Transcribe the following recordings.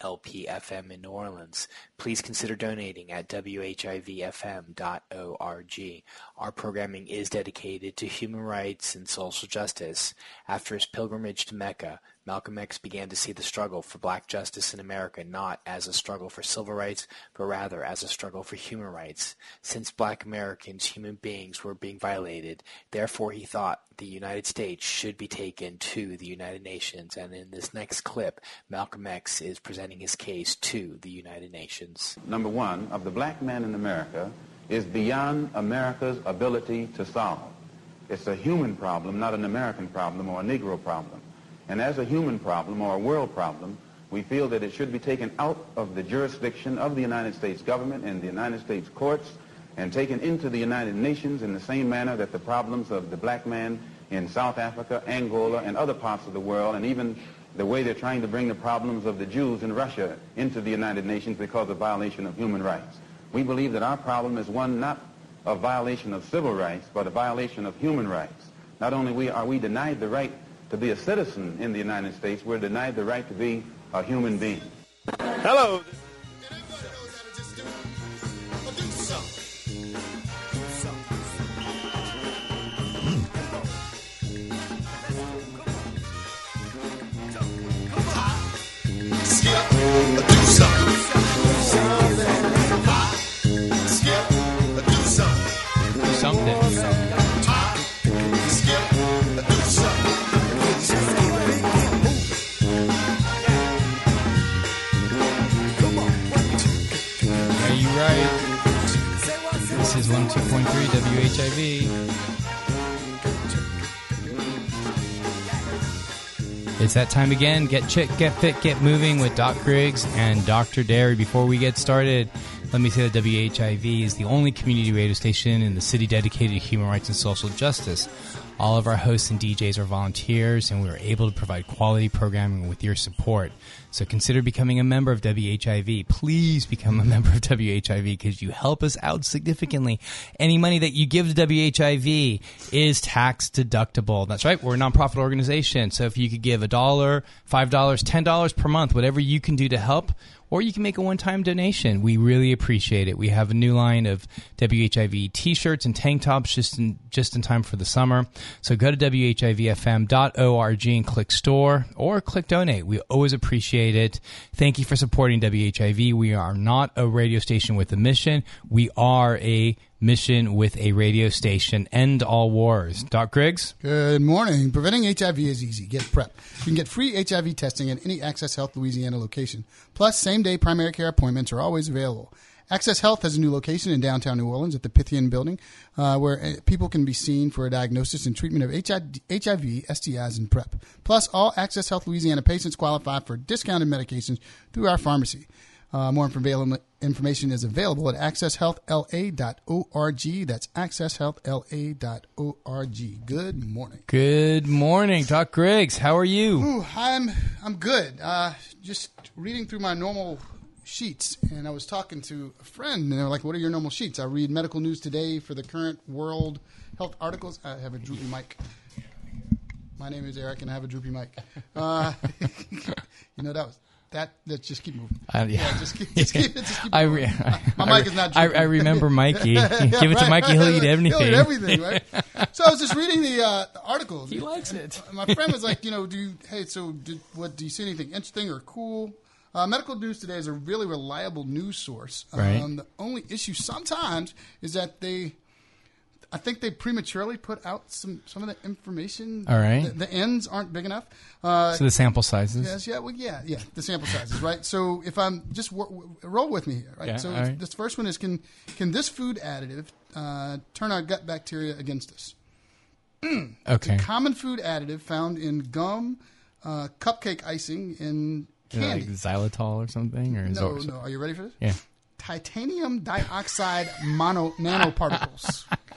WHIV-LP-FM in New Orleans. Please consider donating at WHIVFM.org. Our programming is dedicated to human rights and social justice. After his pilgrimage to Mecca, Malcolm X began to see the struggle for black justice in America not as a struggle for civil rights, but rather as a struggle for human rights. Since black Americans, human beings, were being violated, therefore he thought the United States should be taken to the United Nations, and in this next clip, Malcolm X is presenting his case to the United Nations. Number one, of the black man in America is beyond America's ability to solve. It's a human problem, not an American problem or a Negro problem. And as a human problem or a world problem, we feel that it should be taken out of the jurisdiction of the United States government and the United States courts and taken into the United Nations in the same manner that the problems of the black man in South Africa, Angola, and other parts of the world, and even the way they're trying to bring the problems of the Jews in Russia into the United Nations because of violation of human rights. We believe that our problem is one not of violation of civil rights, but a violation of human rights. Not only are we denied the right to be a citizen in the United States, we're denied the right to be a human being. Hello. WHIV. It's that time again. Get chick, get fit, get moving with Doc Griggs and Dr. Derry. Before we get started, let me say that WHIV is the only community radio station in the city dedicated to human rights and social justice. All of our hosts and DJs are volunteers, and we are able to provide quality programming with your support. So consider becoming a member of WHIV. Please become a member of WHIV because you help us out significantly. Any money that you give to WHIV is tax deductible. That's right. We're a nonprofit organization. So if you could give a dollar, five dollars, ten dollars per month, whatever you can do to help, or you can make a one-time donation. We really appreciate it. We have a new line of WHIV t-shirts and tank tops just in just in time for the summer. So go to WHIVFM.org and click store or click donate. We always appreciate it. Thank you for supporting WHIV. We are not a radio station with a mission. We are a mission with a radio station. End all wars. Doc Griggs? Good morning. Preventing HIV is easy. Get PrEP. You can get free HIV testing at any Access Health Louisiana location. Plus, same day primary care appointments are always available. Access Health has a new location in downtown New Orleans at the Pythian Building, uh, where uh, people can be seen for a diagnosis and treatment of HIV, HIV, STIs, and PrEP. Plus, all Access Health Louisiana patients qualify for discounted medications through our pharmacy. Uh, more information is available at accesshealthla.org. That's accesshealthla.org. Good morning. Good morning, Doc Griggs. How are you? Ooh, I'm I'm good. Uh, just reading through my normal sheets, and I was talking to a friend, and they were like, "What are your normal sheets?" I read medical news today for the current world health articles. I have a droopy mic. My name is Eric, and I have a droopy mic. Uh, you know that was that. Let's just keep moving. Uh, yeah. just keep, just keep, just keep I, moving. re- My I, mic is not I. I remember Mikey. Give it to Mikey; he'll eat everything. He'll eat everything, right? so I was just reading the, uh, the articles. He likes it. My friend was like, you know, do you, hey, so did, what? Do you see anything interesting or cool? Uh, medical news today is a really reliable news source. Right. Um, the only issue sometimes is that they, I think they prematurely put out some some of the information. All right. The, the ends aren't big enough. Uh, So the sample sizes. Yes, yeah, well, yeah, yeah. The sample sizes, right? So if I'm just wor- roll with me here, right? Yeah, so right. this first one is can can this food additive uh, turn our gut bacteria against us? Okay. Common food additive found in gum, uh, cupcake icing, know, candy. like xylitol or something, or no, no. Are you ready for this? Yeah. Titanium dioxide mono nanoparticles.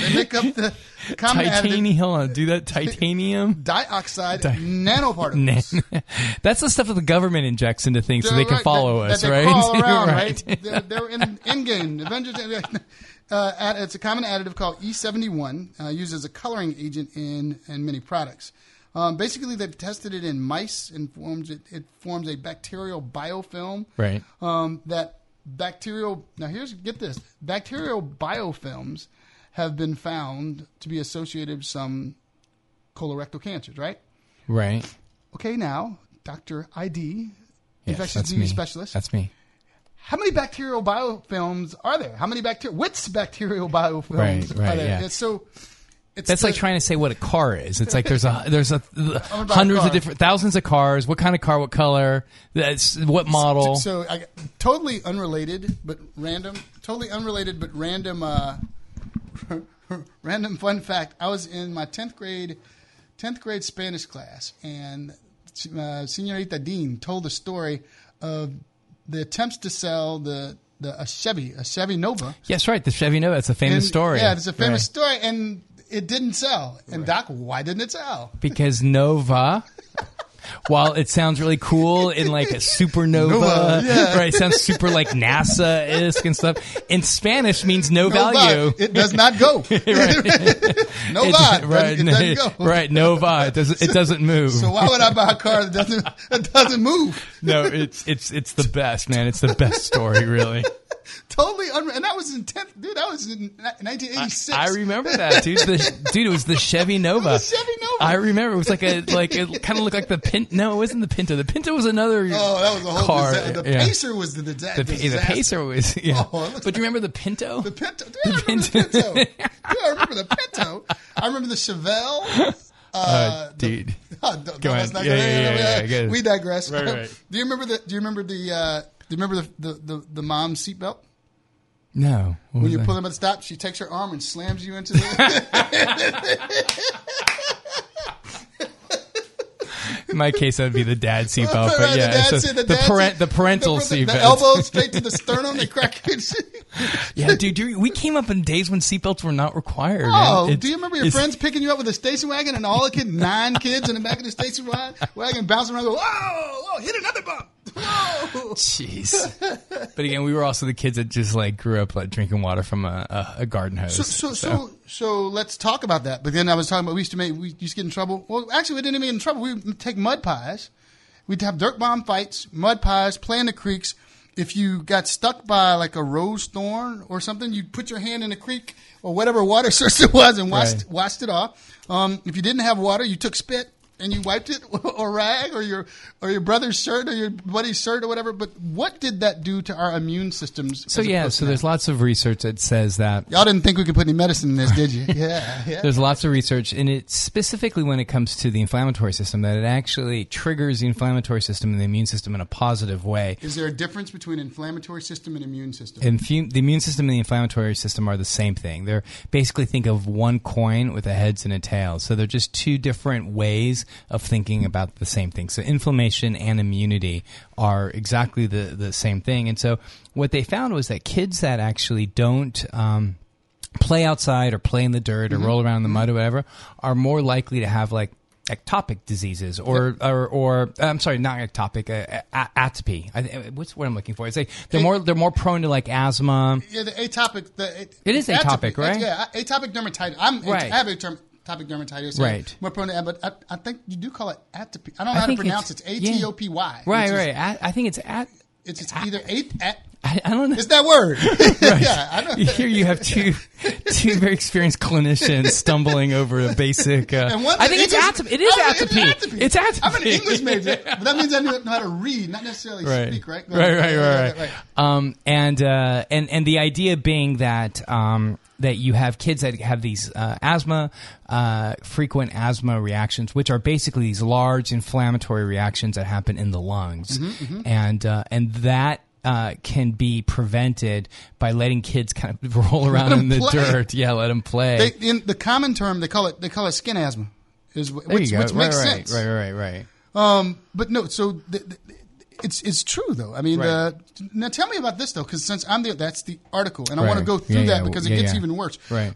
they make up the common Titanium. Hold on. Do that. Titanium. dioxide Di- nanoparticles. That's the stuff that the government injects into things so They're they can right, follow that, us, that they right? Around, right? They're, they're in Endgame, Avengers. Uh, it's a common additive called E71, uh, used as a coloring agent in in many products. Um, basically, they've tested it in mice and forms it, it forms a bacterial biofilm Right. um, that bacterial. Now, here's get this: bacterial biofilms have been found to be associated with some colorectal cancers. Right? Right. Okay, now, Doctor ID, Yes, infectious disease me. specialist. That's me. How many bacterial biofilms are there? How many bacteria? Which bacterial biofilms Right, are right, there? yeah. It's so. It's That's the- like trying to say what a car is. It's like there's a there's a about a hundreds of different thousands of cars. What kind of car? What color? That's what model? So I, totally unrelated, but random. Totally unrelated, but random. Uh, random fun fact. I was in my tenth grade, tenth grade Spanish class, and uh, Senorita Dean told the story of the attempts to sell the the a Chevy, a Chevy Nova. Yes, right. The Chevy Nova. That's a famous And- story. Yeah, it's a famous Right. story, and it didn't sell. And Doc, why didn't it sell? because Nova. While it sounds really cool in like a supernova, Nova, yeah. right? It sounds super like NASA isk and stuff. In Spanish means no, No value. vibe. It does not go. no It- vibe. right, It doesn't go. right, Nova. It doesn't. It doesn't move. So why would I buy a car that doesn't that doesn't move? no, it's it's it's the best, man. It's the best story, really. Totally unreal. And that was in tenth, dude. That was in 1986. I remember that, dude. The, dude, it was the Chevy Nova. The Chevy Nova. I remember it was like a like it kind of looked like the Pinto. No, it wasn't the Pinto. The Pinto was another. Oh, that was a whole car. disa- The yeah. Pacer was the, disa- The, the. Pacer was yeah. Oh, it looks but do you remember the Pinto? The Pinto. Dude, I remember the Pinto. Dude, I remember the Pinto. I remember the Chevelle. Uh, Uh, the- dude. Oh, don't- Go don't- on. Yeah, yeah, yeah, yeah, yeah. We digress. Right, right. Do you remember the? Do you remember the? Uh, do you remember the the, the, the mom's seatbelt? No. What When you that? pull them at the stop, she takes her arm and slams you into the. In my case, that would be the dad seatbelt. But Right, yeah, the, so the, the, parent, the parental seatbelt. The elbow straight to the sternum. They crack it. Yeah, dude, we came up in days when seatbelts were not required. Oh, do you remember your friends picking you up with a station wagon and all the kids, nine kids in the back of the station wagon, bouncing around, go, whoa, whoa, hit another bump, whoa. Jeez. but again, we were also the kids that just like grew up like drinking water from a, a, a garden hose. So, so, so, so let's talk about that. But then I was talking about we used to make, we used to get in trouble. Well, actually, we didn't even get in trouble. We would take mud pies. We'd have dirt bomb fights, mud pies, play in the creeks. If you got stuck by like a rose thorn or something, you'd put your hand in the creek or whatever water source it was and washed, Right. washed it off. Um, if you didn't have water, you took spit and you wiped it or rag or your or your brother's shirt or your buddy's shirt or whatever. But what did that do to our immune systems? So yeah, so there's lots of research that says that y'all didn't think we could put any medicine in this, did you? Yeah, yeah. there's lots of research, and it specifically when it comes to the inflammatory system, that it actually triggers the inflammatory system and the immune system in a positive way. Is there a difference between inflammatory system and immune system? Infu- the immune system and the inflammatory system are the same thing. They're basically think of one coin with a heads and a tails. So they're just two different ways of thinking about the same thing. So inflammation and immunity are exactly the, the same thing. And so what they found was that kids that actually don't um, play outside or play in the dirt or roll around in the mud or whatever are more likely to have like ectopic diseases or or, or I'm sorry, not ectopic, uh, a- atopy. I, what's what I'm looking for? It's like they're more they're more prone to like asthma. yeah, the atopic. The, It is atopic, right? Yeah, atopic dermatitis. I'm Right. I have atopic atopic dermatitis. Right. More prone to, but I, I think you do call it atopy. I don't know how to pronounce it. it's- A T O P Y. Right, which is- right. I, I think it's at. It's, it's either a, at. I, I don't know. It's that word. yeah, I don't. Here you have two two very experienced clinicians stumbling over a basic. Uh, I think it's atopy. It is I was- atopy. It's atopy. I'm an English major, but that means I know how to read, not necessarily right. speak. Right. Go Right, ahead. right, right, right. Um, and uh, and and the idea being that um, that you have kids that have these uh, asthma, uh, frequent asthma reactions, which are basically these large inflammatory reactions that happen in the lungs, Mm-hmm, and uh, and that. Uh, can be prevented by letting kids kind of roll around in the play. dirt. Yeah, let them play. They, in the common term, they call it they call it skin asthma. Is which, which right, makes right, sense. right, right, right. Um, but no, so th- th- it's it's true though. I mean, Right. uh, now tell me about this though, because since I'm the that's the article, and I want to go through Yeah, that yeah, because yeah, it gets even worse. Right.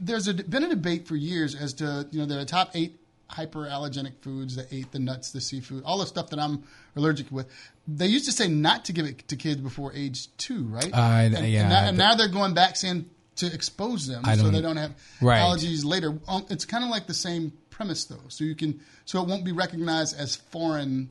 There's a, been a debate for years as to you know there are top eight hyperallergenic foods, the eight, the nuts, the seafood, all the stuff that I'm allergic with. They used to say not to give it to kids before age two, right? Uh, and, yeah, and now, and the- now they're going back saying to expose them so they don't have Right. allergies later. Um, It's kind of like the same premise though, so you can so it won't be recognized as foreign.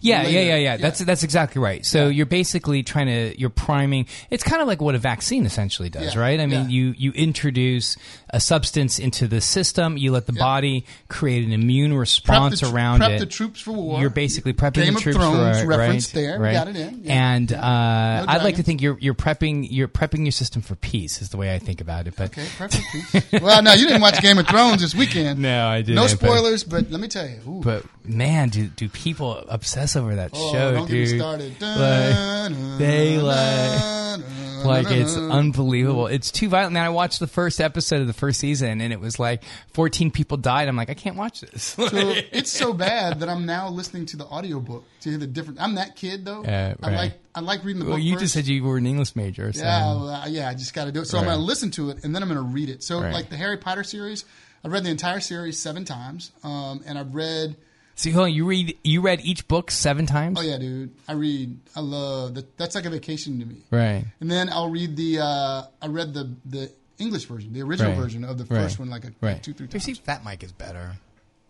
Yeah, later. yeah, yeah, yeah. That's that's exactly right. So you're basically trying to you're priming. It's kind of like what a vaccine essentially does, Yeah, right? I mean, yeah. you you introduce a substance into the system. You let the body create an immune Prep response the, tr- around prep it. the troops for war. You're basically prepping Game the of troops Thrones for reference right, there. Right? got it in. Yeah. And uh, I'd like to think you're you're prepping you're prepping your system for peace is the way I think about it. But Okay, perfect. Peace. well, no, you didn't watch Game of Thrones this weekend. No, I didn't, No spoilers, but, let me tell you. Ooh. but man, do do people obsess over that Oh, show, don't dude? get me started. Like, they like like it's unbelievable. It's too violent. And I watched the first episode of the first season, and it was like 14 people died. I'm like, I can't watch this. So it's so bad that I'm now listening to the audiobook to hear the different. I'm that kid though. Yeah, I like I like reading the well, book. you first. just said you were an English major, so Yeah, well, yeah. I just got to do it. So I'm going to listen to it and then I'm going to read it. So Right. like the Harry Potter series, I've read the entire series seven times, um, and I've read. So hold on, you read you read each book seven times, Oh yeah, dude. I read. I love that. That's like a vacation to me. right? And then I'll read the. Uh, I read the the English version, the original Right. version of the Right. first one, like a Right. two three You times. see, that mic is better.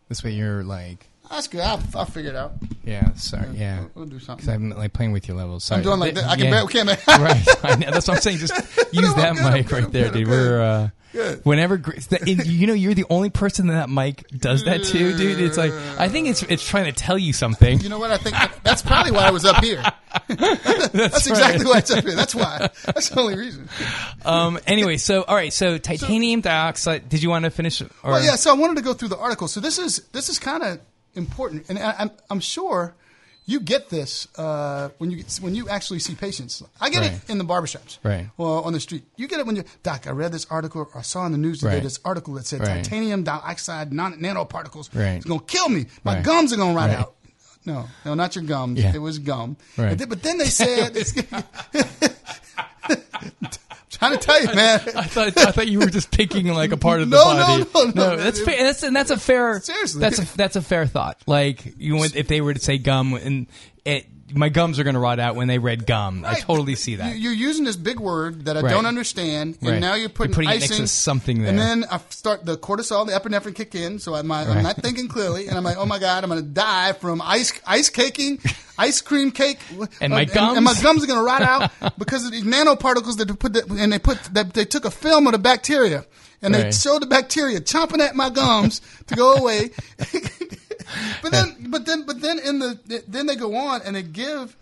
This way, you're like, That's good. I'll, I'll figure it out. yeah, sorry, yeah. We'll, we'll do something. Because I'm like playing with your levels. Sorry. I'm doing like that. I can yeah. barely can't. make- right. I know. That's what I'm saying. Just use that good, mic good, right I'm there, good, dude. We're uh, Good. whenever Gr- that- and you know you're the only person that that mic does that too, dude. It's like I think it's it's trying to tell you something. You know what? I think that's probably why I was up here. that's exactly why it's up here. That's why. That's the only reason. Um. Anyway, so all right. So titanium dioxide. Did you want to finish? Or, Well, yeah. So I wanted to go through the article. So this is this is kind of important, and I, I'm I'm sure you get this uh, when you when you actually see patients. I get Right. it in the barbershops, Right. Well, on the street, you get it when you doc. I read this article, or I saw in the news today Right. this article that said Right. titanium dioxide non- nanoparticles Right. is going to kill me. My gums are going to rot out. No, no, not your gums. Yeah. It was gum. Right. But then they said, trying to tell you, man. I thought I thought you were just picking like a part of the No, no, body. no, no, that's fair. That's and that's a fair. Seriously. that's a that's a fair thought. Like you, would if they were to say gum and it, my gums are going to rot out when they read gum. I totally see that. you- You're using this big word that I Right. don't understand, and Right. now you're You're putting, putting it icing, something And then I start the cortisol, the epinephrine kick in, so I'm, I'm not thinking clearly, and I'm like, oh my god, I'm going to die from ice ice caking, ice cream cake, And my Uh, and, my gums? gums are going to rot out because of these nanoparticles that they put, the, and they put that they took a film of the bacteria. And they showed the bacteria chomping at my gums to go away. but then, but then, but then in the then they go on and they give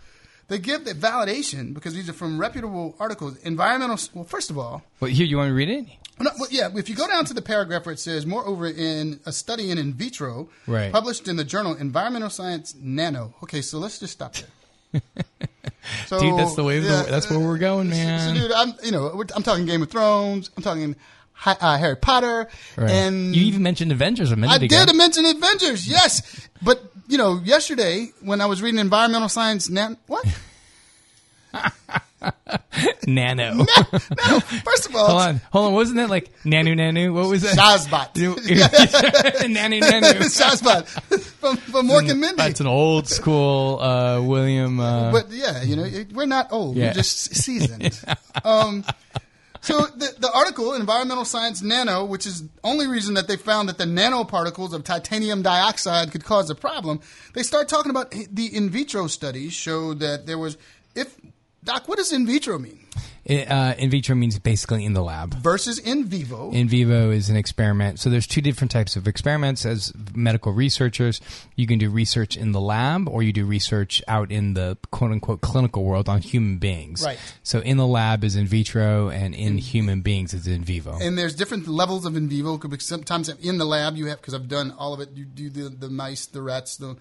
they give the validation because these are from reputable articles. Environmental. Well, first of all, well, here you want to read it? no, well, yeah. If you go down to the paragraph where it says, moreover, in a study in in vitro, Right. published in the journal Environmental Science Nano. Okay, so let's just stop there. So, Dude, that's the way. yeah, that's where we're going, so, man. dude, I'm you know I'm talking Game of Thrones. I'm talking uh, Harry Potter, Right. and you even mentioned Avengers a minute I ago. did mention Avengers, yes. But you know, yesterday when I was reading environmental science, nan- what? Nano. no, first of all, hold on, hold on. Wasn't that like Nanu Nanu? What was that? Shazbot. Nanu Nanu. Shazbot from, from Mork and Mindy. That's an old school uh, William. Uh, But yeah, you know, we're not old. Yeah. We're just seasoned. um, so the, the article, Environmental Science Nano, which is only reason that they found that the nanoparticles of titanium dioxide could cause a problem, they start talking about the in vitro studies showed that there was, if, Doc, what does in vitro mean? Uh, in vitro means basically in the lab. Versus in vivo. In vivo is an experiment. So there's two different types of experiments. As medical researchers, you can do research in the lab, or you do research out in the quote unquote clinical world on human beings. Right. So in the lab is in vitro, and in human beings is in vivo. and there's different levels of in vivo. because sometimes in the lab you have because I've done all of it. You do the the mice, the rats, the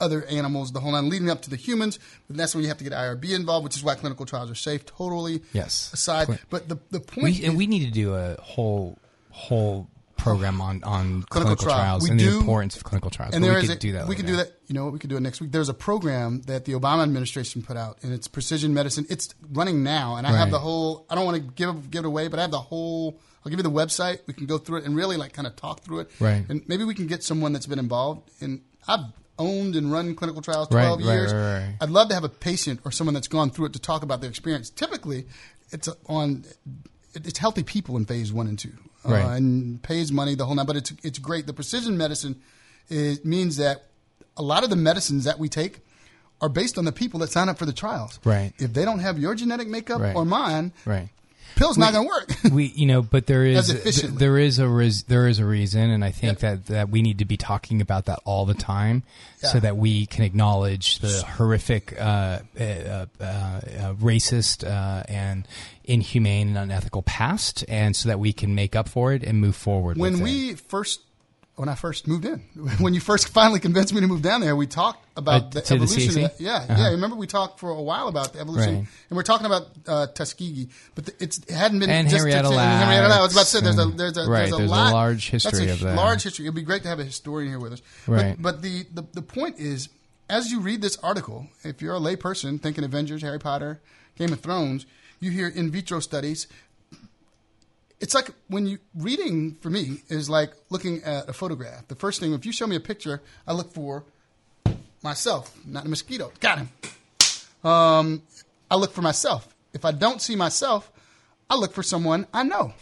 other animals, the whole nine, leading up to the humans. But that's when you have to get IRB involved, which is why clinical trials are safe. Totally. Yes. Aside, Cl- but the the point we, is, and we need to do a whole whole program on on clinical, trial. trials We and do- the importance of clinical trials. and But there we is could a, do that. we could do that. You know what? We could do it next week. There's a program that the Obama administration put out, and it's precision medicine. It's running now, and I have the whole. I don't want to give give it away, but I have the whole. I'll give you the website. We can go through it and really like kind of talk through it. Right. And maybe we can get someone that's been involved. And I've owned and run clinical trials 12 right, years. right, right. I'd love to have a patient or someone that's gone through it to talk about their experience. Typically, it's on it's healthy people in phase one and two, uh, and pays money the whole night. But it's it's great. The precision medicine is, means that a lot of the medicines that we take are based on the people that sign up for the trials. Right. If they don't have your genetic makeup or mine, Right. Pill's not going to work. we you know but there is efficiently. there is a res, there is a reason and i think that that we need to be talking about that all the time so that we can acknowledge the horrific uh, uh, uh, uh, racist uh, and inhumane and unethical past and so that we can make up for it and move forward when with it. we first when I first moved in, when you first finally convinced me to move down there, we talked about Uh, the the evolution. That- yeah, Uh-huh. yeah. Remember we talked for a while about the evolution, Right. and we're talking about uh, Tuskegee, but the, it's it hadn't been And just Henrietta and Henrietta Lacks. I was about to say there's a there's a right, there's a there's a lot, large that's history a of that. Large history. It'd be great to have a historian here with us. Right. But, but the, the the point is, as you read this article, if you're a layperson thinking Avengers, Harry Potter, Game of Thrones, you hear in vitro studies it's like when you reading for me is like looking at a photograph. The first thing, if you show me a picture, I look for myself, not a mosquito. Got him. Um, I look for myself. If I don't see myself, I look for someone I know.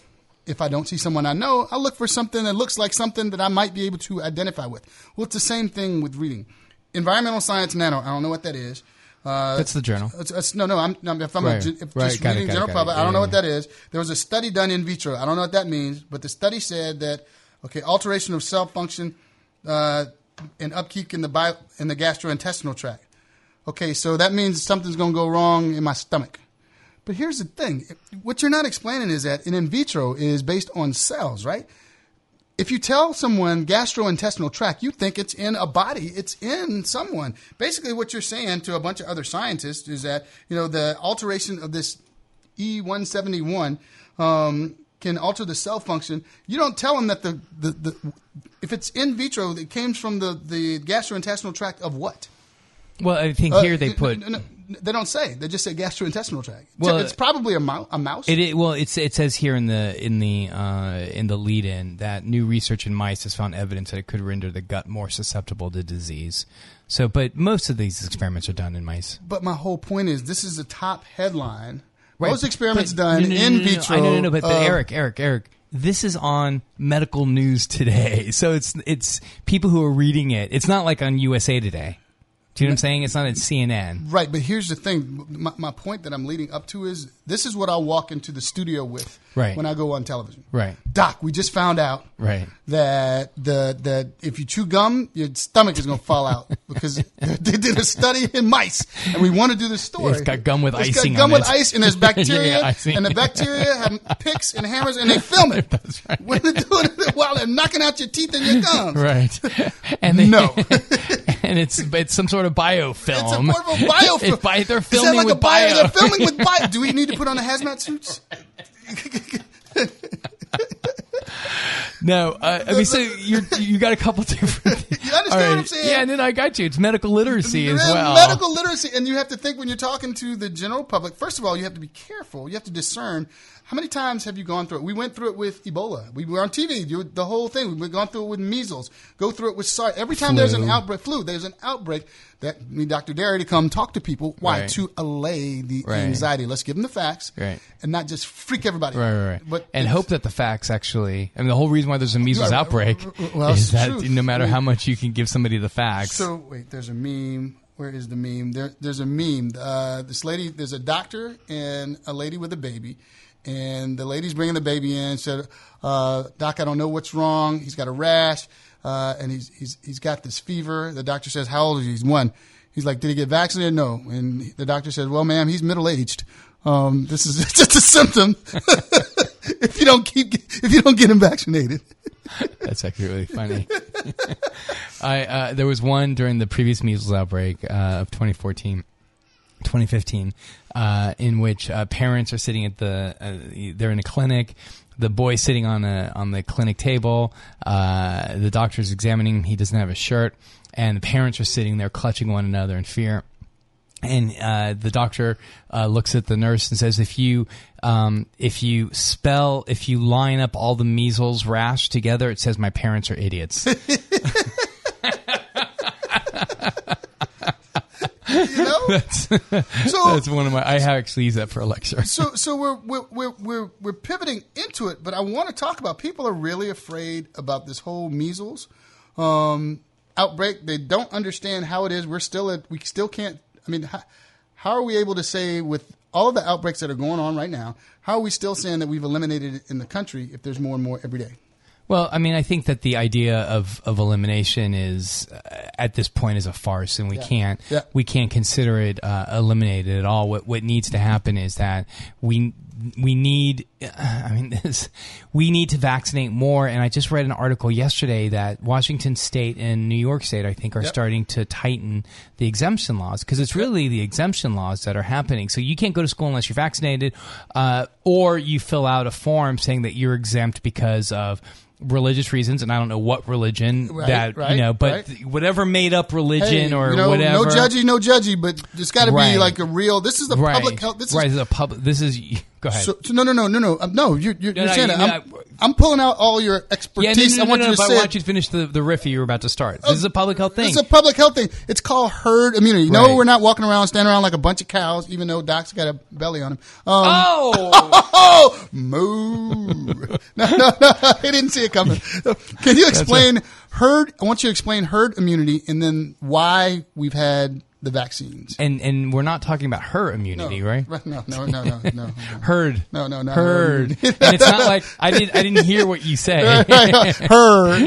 If I don't see someone I know, I look for something that looks like something that I might be able to identify with. Well, it's the same thing with reading. Environmental science nano. I don't know what that is. Uh, that's the journal it's, it's, no, no. I'm, no, if I'm Right. a, if Right. just Got reading it, general it. public, I don't know yeah, what that is. There was a study done in vitro. I don't know what that means, but the study said that okay, alteration of cell function uh, and upkeep in the bio, in the gastrointestinal tract. Okay, so that means something's going to go wrong in my stomach. But here's the thing: what you're not explaining is that an in vitro is based on cells, right? If you tell someone gastrointestinal tract, you think it's in a body, it's in someone. Basically, what you're saying to a bunch of other scientists is that you know the alteration of this E171 um, can alter the cell function. You don't tell them that the, the, the if it's in vitro, it came from the, the gastrointestinal tract of what? well i think Uh, here they n- put n- n- they don't say. They just say gastrointestinal tract. Well, it's probably a, mou- a mouse. It, it well, it's it says here in the in the uh, in the lead in that new research in mice has found evidence that it could render the gut more susceptible to disease. So, but most of these experiments are done in mice. But my whole point is, this is the top headline. Right, Most experiments but- done no, no, no, in no, no, vitro. I know, no, no, but, but Eric, Eric, Eric. This is on medical news today, so it's it's people who are reading it. It's not like on USA Today. Do you know what I'm saying? It's not at CNN. Right, but here's the thing. My, my point that I'm leading up to is this is what I walk into the studio with Right. when I go on television. Right. Doc, we just found out Right. that the that if you chew gum, your stomach is going to fall out because they did a study in mice, and we want to do this story. It's got gum with It's icing got gum with it. ice, and there's bacteria, yeah, icing. and the bacteria have picks and hammers, and they film it. That's right. When they're doing it while they're knocking out your teeth and your gums. Right. And they, No. and it's it's some sort of biofilm. It's a portable biofilm. It's bi- they're Is that filming like with a bio. bio. They're filming with bio. Do we need to put on the hazmat suits? No, uh, I mean, so you're you got a couple different. You understand All what I'm saying? Yeah, and then I got you. It's medical literacy as well. Medical literacy, and you have to think when you're talking to the general public. First of all, you have to be careful. You have to discern. How many times have you gone through it? We went through it with Ebola. We were on TV. You, the whole thing. We've gone through it with measles. Go through it with SARS. Every time there's an outbreak, flu. There's an outbreak. That we need Dr. Derry to come talk to people. Why? Right. To allay the Right. anxiety. Let's give them the facts, Right. and not just freak everybody. Right, right, right. But and hope that the facts actually. I mean, the whole reason why there's a measles outbreak well, is that true. no matter Wait. how much you can give somebody the facts. So wait, there's a meme. Where is the meme? There, there's a meme. Uh, this lady, there's a doctor and a lady with a baby, and the lady's bringing the baby in. Said, uh, "Doc, I don't know what's wrong. He's got a rash, uh, and he's he's he's got this fever." The doctor says, "How old is he?" He's one. He's like, "Did he get vaccinated?" No. And the doctor says, "Well, ma'am, he's middle aged. Um, this is just a symptom. if you don't keep if you don't get him vaccinated." That's actually really funny. I uh, there was one during the previous measles outbreak uh, of 2014, 2015, uh, in which uh, parents are sitting at the uh, they're in a clinic. The boy sitting on a on the clinic table. Uh, the doctor's examining him. He doesn't have a shirt, and the parents are sitting there clutching one another in fear. And uh, the doctor uh, looks at the nurse and says, "If you um, if you spell if you line up all the measles rash together, it says my parents are idiots." You know, That's, so that's one of my. I actually use that for a lecture. so so we're we're we're we're, we're pivoting into it, but I want to talk about people are really afraid about this whole measles um, outbreak. They don't understand how it is. We're still at we still can't. I mean, how, how are we able to say with all of the outbreaks that are going on right now? How are we still saying that we've eliminated it in the country if there's more and more every day? Well, I mean, I think that the idea of, of elimination is uh, at this point is a farce, and we Yeah. can't Yeah. we can't consider it uh, eliminated at all. What what needs to happen is that we we need I mean this we need to vaccinate more. And I just read an article yesterday that Washington State and New York State, I think, are Yep. starting to tighten the exemption laws because it's really the exemption laws that are happening. So you can't go to school unless you're vaccinated, uh, or you fill out a form saying that you're exempt because of religious reasons and I don't know what religion Right, that right, you know but right. whatever made up religion Hey, or you know, whatever No judgy, no judgy, but it's got to be like a real. This is the public health. This right is this is a public this is go ahead So, so no, no, no, no, no, um, no. You're, you're, No, you're no, saying you- it. I'm, no, I'm pulling out all your yeah, no, expertise. no, no, I want no, you to but say why it. don't finish the, the riff you were about to start this is a public health thing It's a public health thing. It's called herd immunity. No, Right. we're not walking around, standing around like a bunch of cows, even though Doc's got a belly on him. Um, oh oh, moo. no, no, no. He didn't see it coming. Can you explain herd? I want you to explain herd immunity and then why we've had the vaccines. and and we're not talking about her immunity right No, no, no, no, no. no. herd No, no, no. herd and it's not like I didn't I didn't hear what you say her,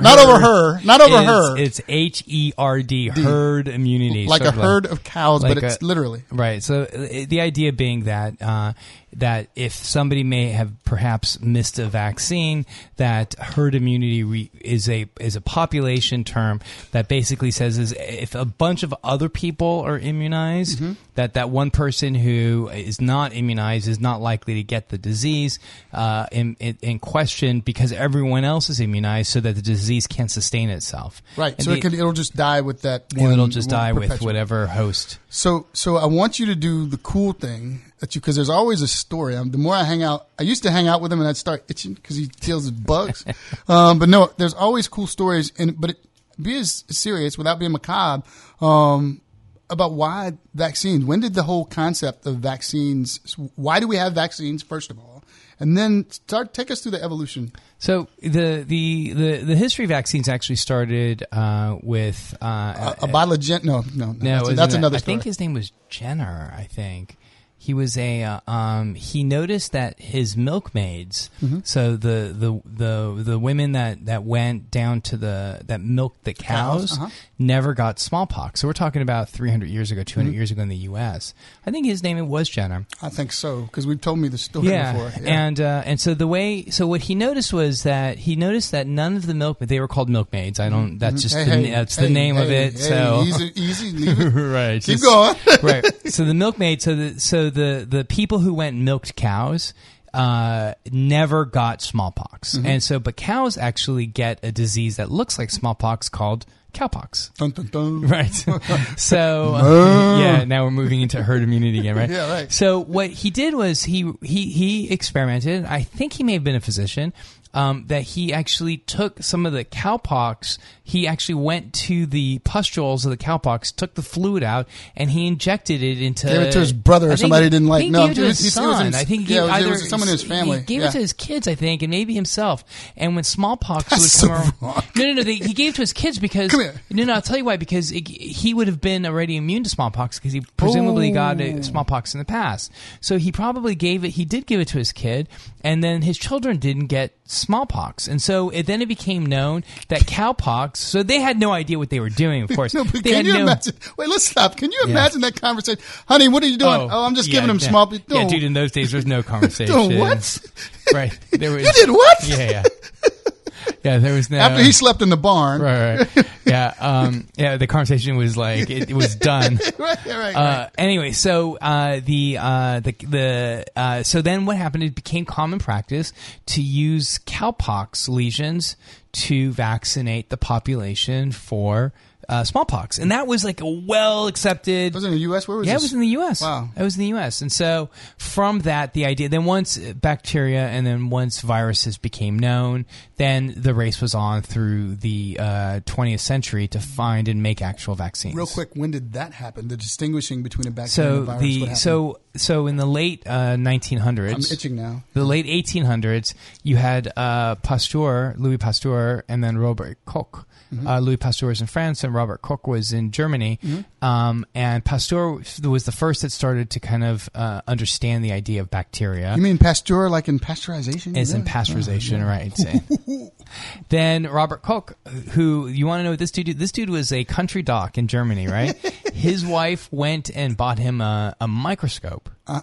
not over her, not over It's- her. It's H E R D, herd immunity. like a of herd of cows, but like it's a- literally. Right. So uh, the idea being that uh, that if somebody may have perhaps missed a vaccine, that herd immunity re- is a is a population term that basically says is if a bunch of other people are immunized, Mm-hmm. that that one person who is not immunized is not likely to get the disease uh, in, in in question because everyone else is immunized, so that the disease can't sustain itself. Right. And so the- it can, it'll just die with that one. it'll just die with whatever host. So, so I want you to do the cool thing that you, because there's always a story. Um, the more I hang out, I used to hang out with him and I'd start itching because he deals with bugs. um, but no, there's always cool stories. And, but it, be as serious without being macabre, um, about why vaccines. When did the whole concept of vaccines, why do we have vaccines, first of all? And then start, take us through the evolution. So the the the, the history of vaccines actually started uh, with uh, A, a bottle of gent, no, no, no, no, that's, that's that. another I think his name was Jenner. I think he was a uh, um, he noticed that his milkmaids, Mm-hmm. so the, the the the women that that went down to the that milked the Cows, cows, uh-huh. never got smallpox. So we're talking about 300 years ago, 200 Mm-hmm. years ago in the U.S. I think his name was Jenner. I think so because we've told me the story yeah. before. And uh, and so the way so what he noticed was that he noticed that none of the milk they were called milkmaids. I don't. That's just Mm-hmm. Hey, the, hey, that's the hey, name of it. so easy, easy, leave it. right. Keep just- going. right. So the milkmaid. So the so the the people who went and milked cows. Uh, never got smallpox, Mm-hmm. and so but cows actually get a disease that looks like smallpox called cowpox. Dun, dun, dun. Right. so uh, yeah, now we're moving into herd immunity again, right? Yeah, right. So what he did was he he he experimented. I think he may have been a physician. Um, that he actually took some of the cowpox. He actually went to the pustules of the cowpox, took the fluid out, and he injected it into. Gave it to his brother or somebody he didn't like. No, gave it to his was- it was son. I think he yeah, gave it was- it either someone in his family. He gave Yeah. it to his kids, I think, and maybe himself. And when smallpox That's would so come around, no, no, no, they, he gave it to his kids because Come here. no, no, I'll tell you why. Because it, he would have been already immune to smallpox because he presumably got Oh. uh, smallpox in the past. So he probably gave it. He did give it to his kid, and then his children didn't get smallpox, and so it, then it became known that cowpox. So they had no idea what they were doing. Of course, No, but they can had you no. imagine? Wait, let's stop. Can you imagine that conversation? Honey, what are you doing? Oh, oh I'm just yeah, giving him yeah. small. Yeah, dude. In those days, there was no conversation. What? Right. There was. You did what? Yeah, yeah. Yeah, there was no. After he slept in the barn. Right, right. Yeah, um, yeah. The conversation was like it, it was done. right, right, right. Uh, anyway, so uh, the uh, the the uh, so then what happened? It became common practice to use cowpox lesions to vaccinate the population for uh, smallpox, and that was like a well accepted. Was in the U.S.? Where was it? Yeah, this? it was in the U.S. Wow. it was in the U.S. And so from that, the idea then once bacteria and then once viruses became known, then the race was on through the uh, 20th century to find and make actual vaccines. Real quick, when did that happen? The distinguishing between a bacteria So and a virus. what the happened? so so in the late uh, 1900s, I'm itching now. the late 1800s, you had uh, Pasteur, Louis Pasteur, and then Robert Koch. Mm-hmm. Uh, Louis Pasteur was in France, and Robert Koch was in Germany. Mm-hmm. Um, and Pasteur was the first that started to kind of uh, understand the idea of bacteria. You mean Pasteur, like in pasteurization? Is in oh, Yeah. pasteurization, right? then Robert Koch, who you want to know what this dude? This dude was a country doc in Germany, right? His wife went and bought him a, a microscope. Uh,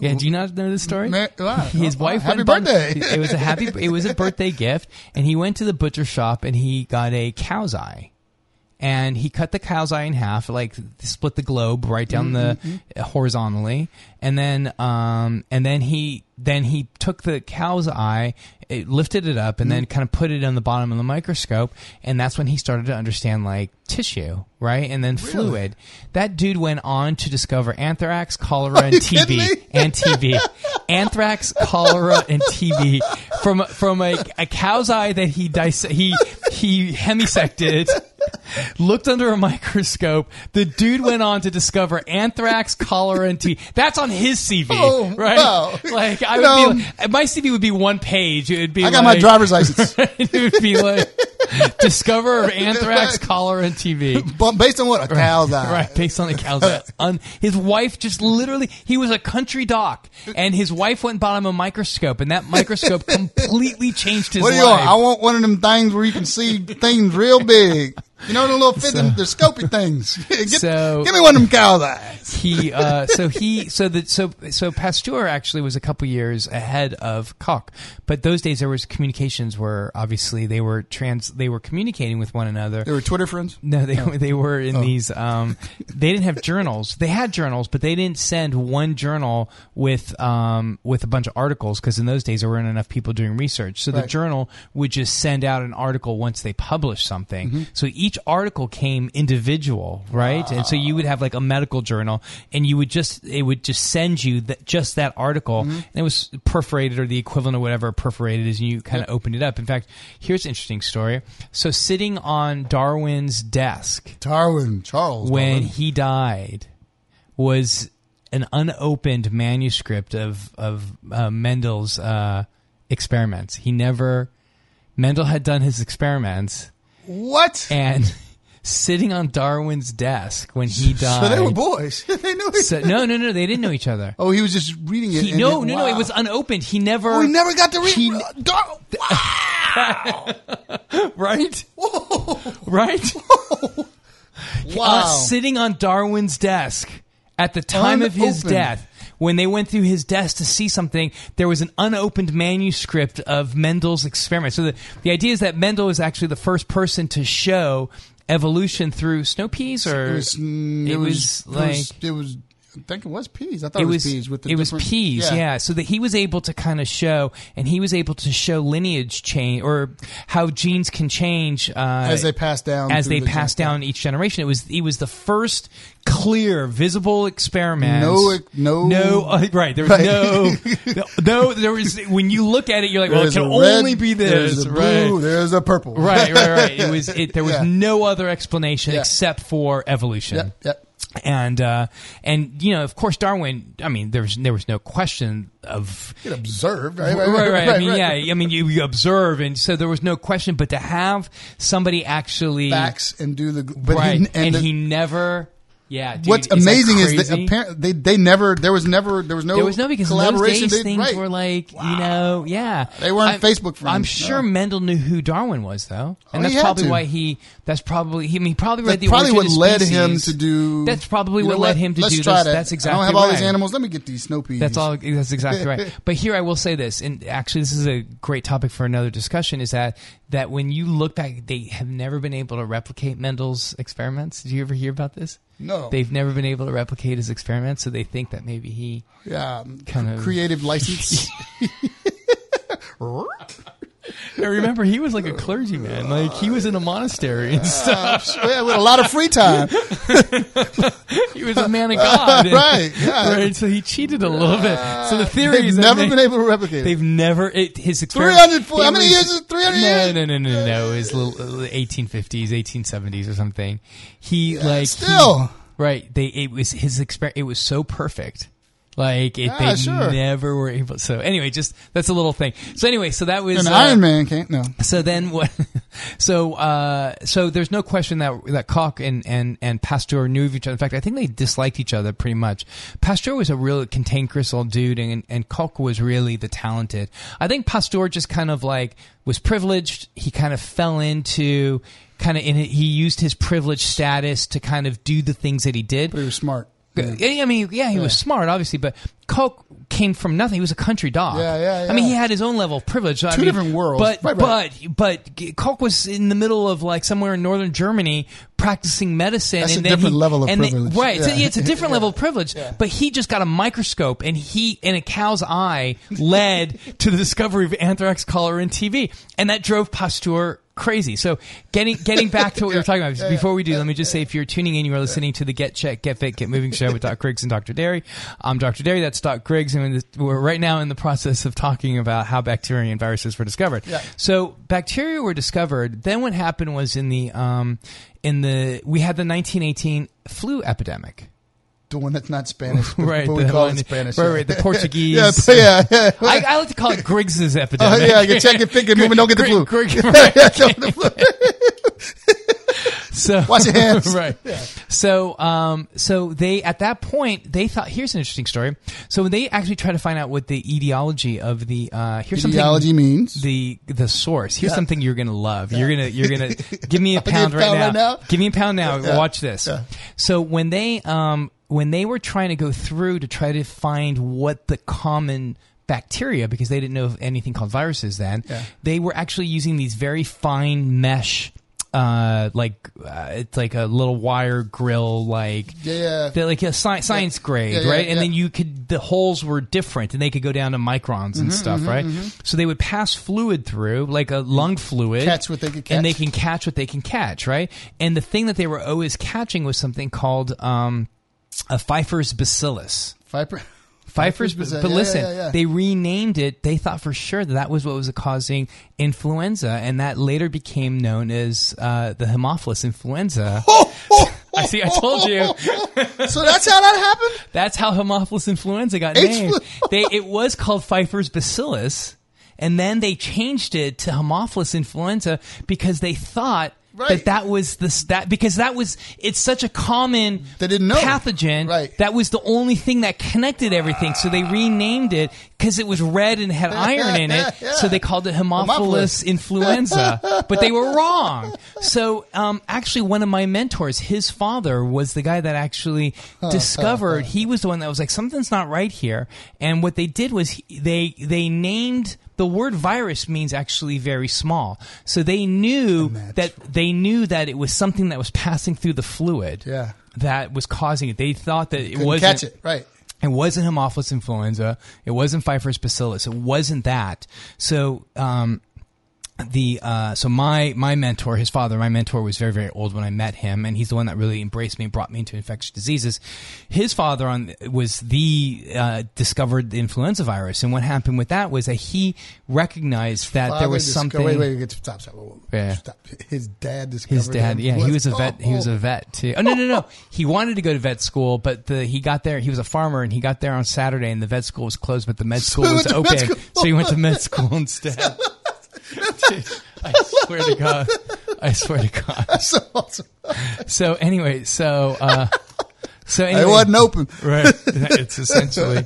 yeah, do you not know this story? Wow. Uh, His Oh, wife happy went and bought- birthday. It was a happy. It was a birthday gift, and he went to the butcher shop and he got a cow's eye. And he cut the cow's eye in half, like split the globe right down Mm-hmm, the horizontally, and then um, and then he then he took the cow's eye, it lifted it up, and then Mm-hmm. kind of put it on the bottom of the microscope, and that's when he started to understand like tissue, right, and then fluid. That dude went on to discover anthrax, cholera, and TB and TB, anthrax, cholera, and TB from from a, a cow's eye that he dis- he he hemisected. Looked under a microscope. The dude went on to discover anthrax, cholera, and TB. That's on his CV, Oh, right? wow. Like I would be, like, um, my CV would be one page. It would be. I got like, my driver's license. it would be like discover anthrax, cholera, and TB. but based on what? A cow's eye. Right, based on the cow's eye. On his wife just literally, he was a country doc, and his wife went and bought him a microscope, and that microscope completely changed his What do you life. want? I want one of them things where you can see things real big. You know the little fit, the scopy things. Get- So- give me one of them cow's eyes. he uh, so he so that so so Pasteur actually was a couple years ahead of Koch, but those days there was communications where obviously they were trans they were communicating with one another. They were Twitter friends. No, they they were in Oh. these. Um, they didn't have journals. They had journals, but they didn't send one journal with um, with a bunch of articles because in those days there weren't enough people doing research. So the journal would just send out an article once they published something. Mm-hmm. So each article came individual, right? And so you would have like a medical journal, and you would just it would just send you that just that article, Mm-hmm. and it was perforated or the equivalent of whatever perforated is, and you kind of opened it up. In fact, here's an interesting story. So sitting on Darwin's desk Darwin, Charles. when Darwin. he died was an unopened manuscript of of uh, Mendel's uh, experiments. He never Mendel had done his experiments, what? and sitting on Darwin's desk when he died. So they were boys. they knew each So- no, no, no, they didn't know each other. Oh, he was just reading it. He, no, it- no, no, it was unopened. He never. Oh, he never got to read. He- Dar- wow. right, Whoa. right. wow. uh, sitting on Darwin's desk at the time of his death. When they went through his desk to see something, there was an unopened manuscript of Mendel's experiment. So the, the idea is that Mendel was actually the first person to show evolution through snow peas, or It was, mm, it it was was like- it was, it was. Think it was peas. I thought it it was, was peas with the it was peas, yeah. So that he was able to kind of show, and he was able to show lineage change or how genes can change uh, As they pass down as they the pass down each generation. It was he was the first clear, visible experiment. No, no- no. Uh, right, there was Right. no, no. There was when you look at it, you're like, well, it can a red, only be There's a blue. right? There's a purple. Right, right, right. It was. It, there was Yeah. no other explanation Yeah. except for evolution Yep. Yep. And uh, and you know, of course, Darwin. I mean, there was there was no question of observed. Right. right, right. I mean, right. yeah. I mean, you, you observe, and so there was no question. But to have somebody actually Facts and do the. But right, He, and, and the- he never, yeah. Dude, What's is amazing is that apparently they they never there was never there was no There was no because collaboration. days things right. were like you know yeah They weren't I'm- Facebook friends, I'm no. sure Mendel knew who Darwin was though, and Oh, that's probably why he that's probably he, I mean, he probably read That's the probably what led him to do. That's probably what led him to Let's do try this. That. That's exactly I don't have all these animals. Let me get these snow peas. That's all. That's exactly right. But here, I will say this, and actually, this is a great topic for another discussion. Is that that when you look back, they have never been able to replicate Mendel's experiments. Did you ever hear about this? No. They've never been able to replicate his experiments, so they think that maybe he. Yeah, Kind of- creative license. Now, remember, he was like a clergyman. Like he was in a monastery and stuff. yeah, with a lot of free time. He was a man of God. And- Right, yeah. Right. So he cheated a little bit. So the theory They've is never they- been able to replicate it. They've never it, his experiment. 300 how many it years is it? 300 years? No, no, no, no, no. It was little, uh, 1850s, 1870s, or something. He like he- still. right. They it was his experiment. It was so perfect. Like it, Yeah, they sure. never were able. So anyway, just that's a little thing. So anyway, so that was An uh, Iron Man can't. No. so then what? So uh, so there's no question that that Koch and and and Pasteur knew of each other. In fact, I think they disliked each other pretty much. Pasteur was a real cantankerous old dude, and and Koch was really the talented. I think Pasteur just kind of like was privileged. He kind of fell into kind of in it, he used his privileged status to kind of do the things that he did. But he was smart. Yeah, I mean, yeah, he was smart, obviously, but Koch came from nothing. He was a country dog. Yeah, yeah, yeah. I mean, he had his own level of privilege. I Two mean, different worlds. But Right, right. but but Koch was in the middle of like somewhere in northern Germany practicing medicine. That's and a different he- level of privilege. right? It's, a, it's a different level of privilege. But he just got a microscope, and he and a cow's eye led to the discovery of anthrax, cholera, and TB, and that drove Pasteur crazy. So getting getting back to what we were talking about before we do, let me just say if you're tuning in, you are listening to the Get Check, Get Fit, Get Moving show with Doc Griggs and Dr. Derry. I'm Dr. Derry. That's Doc Griggs, and we're right now in the process of talking about how bacteria and viruses were discovered. Yeah. So bacteria were discovered. Then what happened was in the um, in the we had the 1918 flu epidemic. The one that's not Spanish. But, Right, But we the call one- it Spanish. right, yeah. right, the Portuguese. yeah, yeah, yeah. I, I like to call it Griggs's Oh, epidemic. yeah, you check your finger, moving, don't get the flu. Grig- Grig- Yeah, don't get the flu. So Wash your hands. right. So, um, so they at that point they thought here's an interesting story. So when they actually try to find out what the etiology of the uh, here's something. Etiology means the the source. Here's Yeah. something you're gonna love. You're gonna you're gonna give me a I'll give you a pound, right, pound now. right now? Give me a pound now. Yeah. Watch this. Yeah. So when they um when they were trying to go through to try to find what the common bacteria because they didn't know of anything called viruses then Yeah. they were actually using these very fine mesh uh like uh, it's like a little wire grill like Yeah. they're like a sci- science grade Yeah, yeah, right? And then you could the holes were different and they could go down to microns Mm-hmm, and stuff right? so they would pass fluid through like a lung fluid Catch what they could and they can catch what they can catch right? And the thing that they were always catching was something called um a Pfeiffer's bacillus Viper. Pfeiffer's, bacillus, but yeah, listen, yeah, yeah. they renamed it. They thought for sure that that was what was causing influenza, and that later became known as uh, the Haemophilus influenza. I see. I told you. So that's how that happened? That's how Haemophilus influenza got H- named. They, it was called Pfeiffer's bacillus, and then they changed it to Haemophilus influenza because they thought. Right. That that was the that because that was it's such a common They didn't know. pathogen Right. that was the only thing that connected everything so they renamed it because it was red and had iron in it Yeah. so they called it Haemophilus Haemophilus. influenza but they were wrong so um, actually one of my mentors his father was the guy that actually discovered he was the one that was like something's not right here and what they did was he, they they named the word virus means actually very small so they knew that they knew that it was something that was passing through the fluid Yeah. that was causing it. They thought that it wasn't catch it. Right. It wasn't Haemophilus influenza. It wasn't Pfeiffer's bacillus. It wasn't that. So, um, the uh, so my my mentor, his father, my mentor was very very old when I met him, and he's the one that really embraced me and brought me into infectious diseases. His father on was the uh, discovered the influenza virus, and what happened with that was that he recognized that there was something. Wait, wait, wait, stop, stop. Whoa. Yeah. stop. His dad discovered His dad, yeah, he was a oh, vet. He was oh. a vet too. Oh no, no, no. He wanted to go to vet school, but the he got there. He was a farmer, and he got there on Saturday, and the vet school was closed, but the med school he was went to med open, so he went to med school instead. Dude, I swear to God, I swear to God. That's so awesome. So anyway, so uh, so anyway, It wasn't open. right it's essentially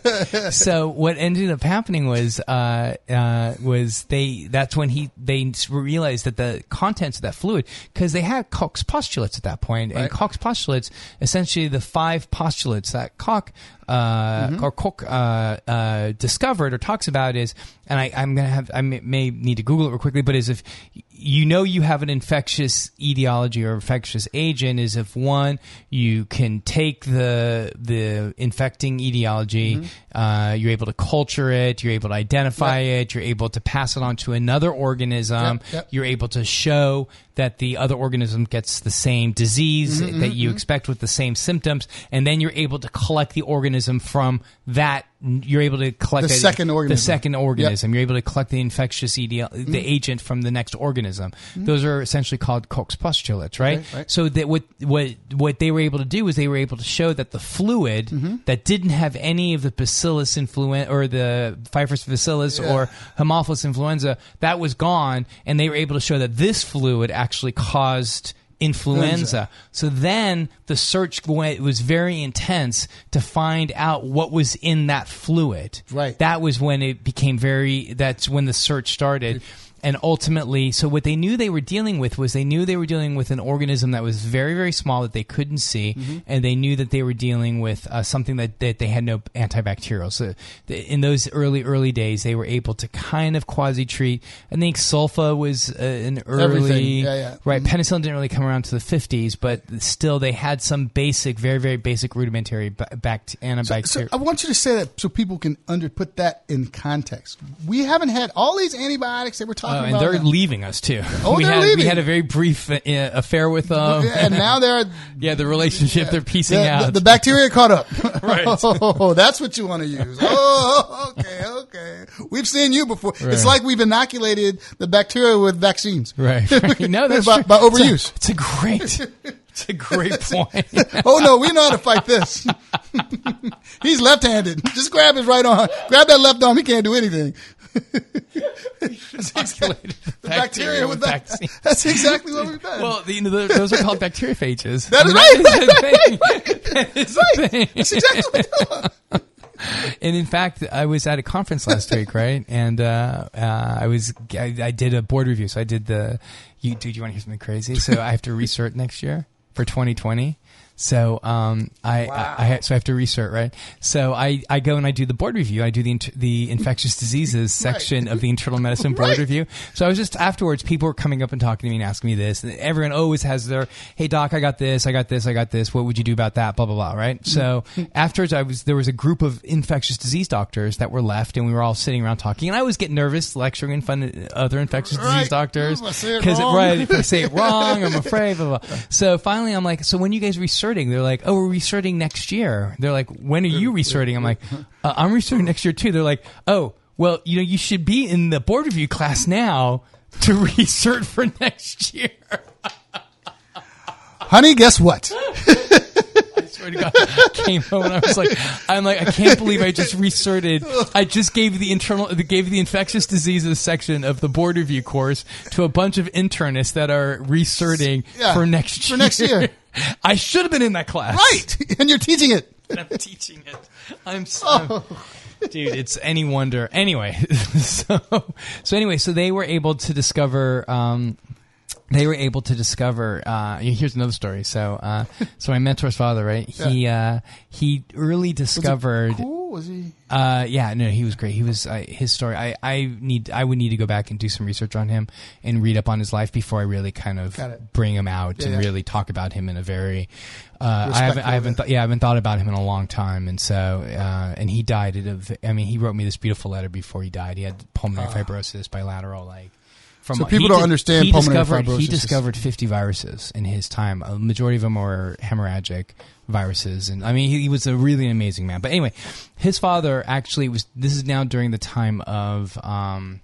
so what ended up happening was uh, uh, was they that's when he they realized that the contents of that fluid because they had Koch's postulates at that point and Right. Koch's postulates essentially the five postulates that Koch uh, or Koch uh, uh, discovered or talks about is, and I, I'm gonna have I may, may need to Google it real quickly, but is if you know you have an infectious etiology or infectious agent is if one you can take the the infecting etiology, uh, you're able to culture it, you're able to identify it, you're able to pass it on to another organism, Yep, yep. you're able to show that the other organism gets the same disease Mm-hmm, that you expect with the same symptoms, and then you're able to collect the organism from that. You're able to collect The it- second The organism. second organism. You're able to collect the infectious Mm-hmm. the agent from the next organism. Those are essentially called Koch's postulates, right? Okay, right. So that what what what they were able to do was they were able to show that the fluid Mm-hmm. that didn't have any of the bacillus influenza or the Pfeiffer's bacillus Yeah. or Haemophilus influenza that was gone, and they were able to show that this fluid actually caused influenza. So then the search went, was very intense to find out what was in that fluid. Right. That was when it became very. That's when the search started. And ultimately, so what they knew they were dealing with was they knew they were dealing with an organism that was very, very small that they couldn't see, Mm-hmm. and they knew that they were dealing with uh, something that, that they had no antibacterial. So th- in those early, early days, they were able to kind of quasi treat. I think sulfa was uh, an early, Yeah, yeah. right? Penicillin didn't really come around to the 50s, but still they had some basic, very, very basic rudimentary ba- bact- So antibacterial. I want you to say that so people can under put that in context. We haven't had all these antibiotics that we're talking Oh, and about. they're now. leaving us too. Oh, we they're had, leaving. We had a very brief uh, affair with them. and now they're yeah, the relationship they're piecing the, out. the, the bacteria caught up. Right. Oh, that's what you want to use. Oh, okay, okay. We've seen you before. It's like we've inoculated the bacteria with vaccines. right, right. No, that's by, true. by overuse. It's a, it's a great, it's a great point. oh no, we know how to fight this. He's left-handed. Just grab his right arm. Grab that left arm. He can't do anything. The bacteria with that. vaccine. That's exactly what we've done. Well, the, you know, the, those are called bacteriophages. That is right, That is thing. That is a thing. That's exactly what we're doing. And in fact, I was at a conference last week, right? And uh, uh, I was I, I did a board review. So I did the. You, dude, you want to hear something crazy? So I have to recert next year for 2020. So um, I, I, I so I have to recert, right? So I, I go and I do the board review. I do the the infectious diseases section of the internal medicine board Right. review. So I was just afterwards, people were coming up and talking to me and asking me this. And everyone always has their, hey doc, I got this, I got this, I got this. What would you do about that? Blah blah blah. Right. So afterwards, I was there was a group of infectious disease doctors that were left, and we were all sitting around talking. And I always get nervous lecturing in front of other infectious Right. disease doctors If I say it because right, if I say it wrong, I'm afraid. Blah, blah. So finally, I'm like, so when you guys resorting? They're like, oh, we're resorting next year. They're like, when are you resorting? I'm like, uh, I'm resorting next year too. They're like, oh, well, you know, you should be in the board review class now to resort for next year. Honey, guess what? I swear to God, I came home and I was like, I'm like, I can't believe I just resorted. I just gave the internal, gave the infectious diseases section of the board review course to a bunch of internists that are resorting Yeah, for next year. for next year. I should have been in that class. Right. And you're teaching it. and I'm teaching it. I'm so, dude. It's any wonder. Anyway, so so anyway, so they were able to discover. Um, they were able to discover. Uh, here's another story. So, uh, so my mentor's father, right? He uh, he early discovered. Was he? Uh, yeah, no, he was great. He was uh, his story. I, I need I would need to go back and do some research on him and read up on his life before I really kind of bring him out Yeah, and yeah. really talk about him in a very. Uh, I haven't I haven't th- yeah I haven't thought about him in a long time and so uh, and he died at a v- I mean he wrote me this beautiful letter before he died. He had pulmonary fibrosis, bilateral like. From. So people don't di- understand he pulmonary discovered, He discovered 50 viruses in his time. A majority of them were hemorrhagic viruses, and I mean, he, he was a really amazing man. But anyway, his father actually was. This is now during the time of. Um,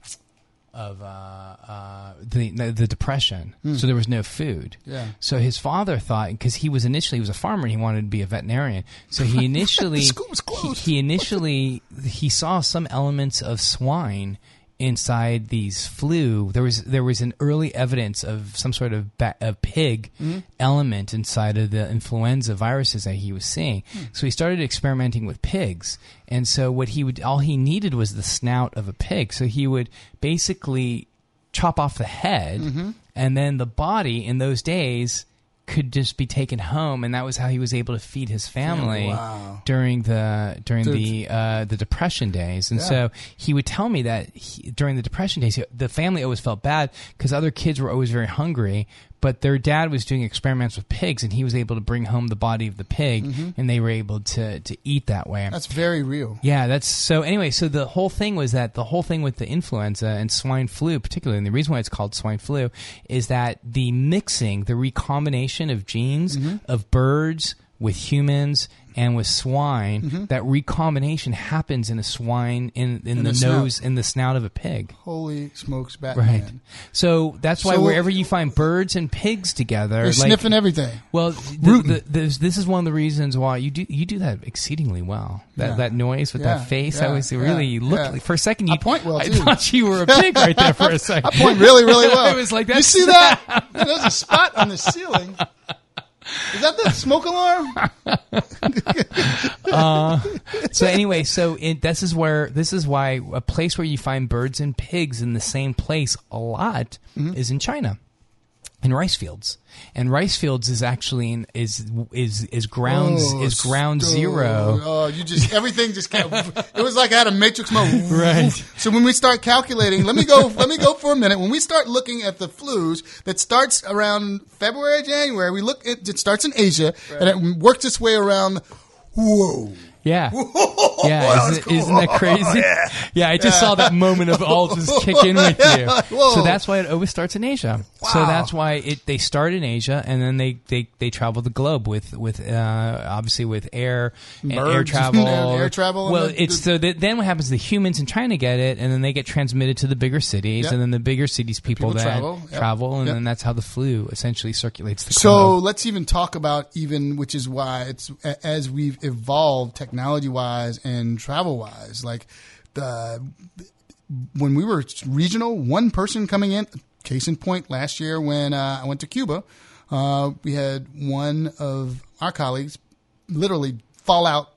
of uh, uh, the the depression, so there was no food. Hmm. Yeah. So his father thought because he was initially he was a farmer and he wanted to be a veterinarian. So he initially The school was he, closed. he initially he saw some elements of swine inside these flu. There was there was an early evidence of some sort of ba- of pig Mm-hmm. element inside of the influenza viruses that he was seeing. Hmm. So he started experimenting with pigs. And so what he would all he needed was the snout of a pig. So he would basically chop off the head Mm-hmm. and then the body in those days could just be taken home, and that was how he was able to feed his family wow. during the during Dude. the uh, the depression days. And Yeah. so he would tell me that he, during the depression days, he- the family always felt bad because other kids were always very hungry. But their dad was doing experiments with pigs, and he was able to bring home the body of the pig, and they were able to to eat that way. Mm-hmm. That's very real. Yeah, that's so. Anyway, so the whole thing was that the whole thing with the influenza and swine flu, particularly, and the reason why it's called swine flu is that the mixing, the recombination of genes Mm-hmm. of birds with humans and with swine, Mm-hmm. that recombination happens in a swine in in, In the, the snout. nose in the snout of a pig. Holy smokes, Batman! Right. So that's why So- wherever you find birds and pigs together, They're like, sniffing everything. well, the, the, this, this is one of the reasons why you do you do that exceedingly well. That Yeah. that noise with Yeah, that face, yeah, I was really you yeah. for a second. You I point well, I too. thought you were a pig right there for a second. I point really, really well. It was like You see that? There's a spot on the ceiling. Is that the smoke alarm? so anyway, so it, this is where this is why a place where you find birds and pigs in the same place a lot Mm-hmm. is in China. In rice fields, and rice fields is actually in, is is is ground Oh, is ground st- zero. Oh, you just everything just of. It was like I had a matrix mode. Right. So when we start calculating, let me go. Let me go for a minute. When we start looking at the flus that starts around February, January, we look. It, it starts in Asia and it works its way around. Whoa. Yeah, yeah, isn't, isn't that crazy? Yeah. I just saw that moment of all just kick in with you. Whoa. So that's why it always starts in Asia. So that's why it they start in Asia and then they they, they travel the globe with with uh, obviously with air and air travel. air travel Well, the- it's so that then what happens? Is the humans in China get it, and then they get transmitted to the bigger cities, Yep. and then the bigger cities people, people then travel, yep. travel, and Yep. then that's how the flu essentially circulates the So let's even talk about even, which is why it's as we've evolved technology wise and travel wise. Like the when we were regional, one person coming in. Case in point, last year when uh, I went to Cuba, uh, we had one of our colleagues literally fall out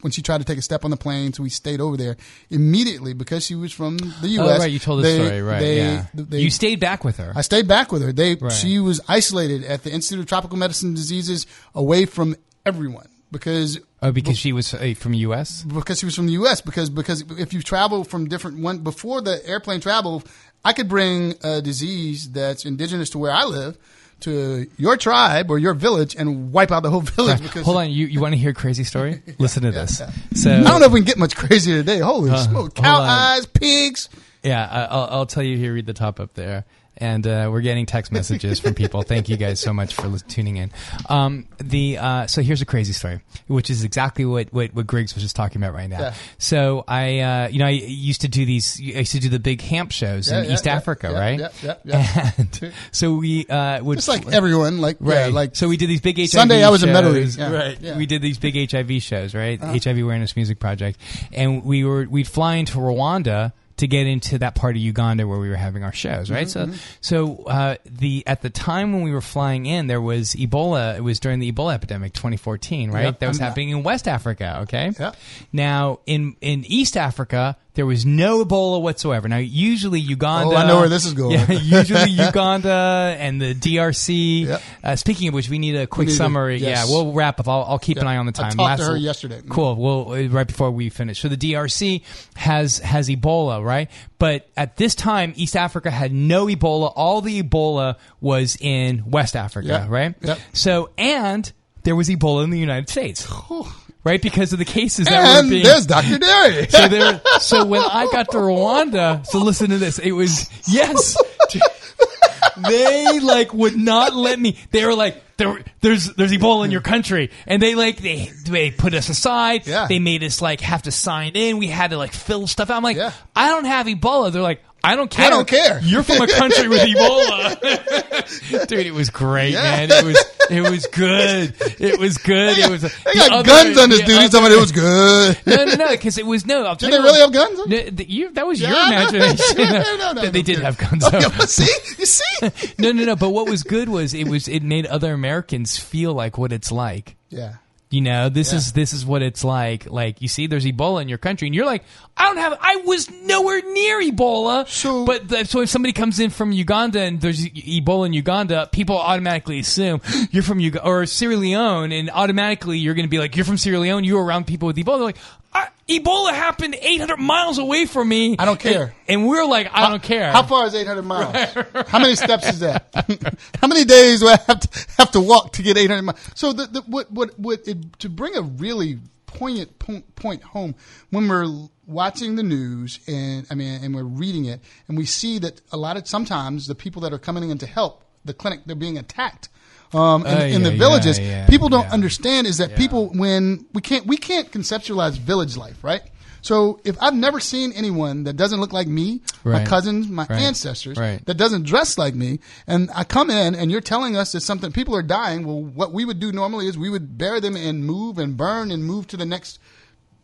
when she tried to take a step on the plane. So we stayed over there immediately because she was from the U.S. Oh, right, you told the story, right? they- yeah, they- you stayed back with her. I stayed back with her. They Right. she was isolated at the Institute of Tropical Medicine Diseases, away from everyone because oh, because she was uh, from U.S. because she was from the U.S. Because because if you travel from different one before the airplane travel, I could bring a disease that's indigenous to where I live to your tribe or your village and wipe out the whole village. Because Hold on, you, you want to hear a crazy story? Listen to this. So I don't know if we can get much crazier today. Holy Uh, smoke! Cow eyes, pigs. Yeah, I- I'll, I'll tell you here. Read the top up there, and uh, we're getting text messages from people. Thank you guys so much for lis- tuning in. Um, the uh, so here's a crazy story, which is exactly what what, what Griggs was just talking about right now. Yeah. So I, uh, you know, I used to do these. I used to do the big HAMP shows Yeah, in yeah, East Africa, right? yeah, yeah, yeah. And so we uh, would Just like everyone, like Right. yeah, like so we did these big HIV Sunday I was in shows. Metairie, yeah. Right. Yeah. Uh-huh. We did these big HIV shows, right? HIV Awareness Music Project. And we were we'd fly into Rwanda to get into that part of Uganda where we were having our shows, right? Mm-hmm, So so uh, the at the time when we were flying in there was Ebola it was during the Ebola epidemic 2014, right? Yeah, that was I'm- happening in West Africa, okay? Yeah. Now in in East Africa there was no Ebola whatsoever. Now usually Uganda Oh, I know where this is going. Yeah, usually Uganda and the DRC. Yep. Uh, speaking of which, we need a quick need to- summary. yes. Yeah, we'll wrap up. I'll, I'll keep an eye on the I time. talked to her yesterday. Cool. Well, uh, right before we finish. So the DRC has has Ebola, right? But at this time, East Africa had no Ebola. All the Ebola was in West Africa, Yep. right? Yep. So and there was Ebola in the United States, right? Because of the cases that were and being there's Dr. Derry. so there. So when I got to Rwanda, so listen to this. It was yes. They like would not let me. They were like, there, there's there's Ebola in your country, and they like they they put us aside. Yeah. They made us like have to sign in. We had to like fill stuff out. I'm like, Yeah. I don't have Ebola. They're like. I don't care. I don't care. You're from a country with Ebola, dude. It was great, Yeah. man. It was it was good. It was good. It was. They the got other- guns on this dude. He's talking it was good. no, no, no, because it was no. Did they really have guns? No, the- you, that was your Yeah, know. imagination. No, no, no, they did have guns. Out. see, you see. no, no, no. But what was good was it was it made other Americans feel like what it's like. Yeah. You know, this is this is what it's like. Like you see, there's Ebola in your country, and you're like, I don't have. I was nowhere near Ebola. So- but the, so if somebody comes in from Uganda and there's Ebola in Uganda, people automatically assume you're from Uganda or Sierra Leone, and automatically you're going to be like, you're from Sierra Leone. You're around people with Ebola. They're like. I, Ebola happened 800 miles away from me. I don't care. And, and we're like, I don't care. How far is 800 miles? How many steps is that? How many days do I have to have to walk to get 800 miles? So the, the what what what it, to bring a really poignant point, point home when we're watching the news and I mean and we're reading it and we see that a lot of sometimes the people that are coming in to help the clinic they're being attacked um, in, Uh, in the yeah, villages. yeah, yeah, people don't understand is that people when we can't we can't conceptualize village life, right? So if I've never seen anyone that doesn't look like me, my cousins, my Right. ancestors, Right. that doesn't dress like me, and I come in and you're telling us that something people are dying. Well, what we would do normally is we would bury them and move and burn and move to the next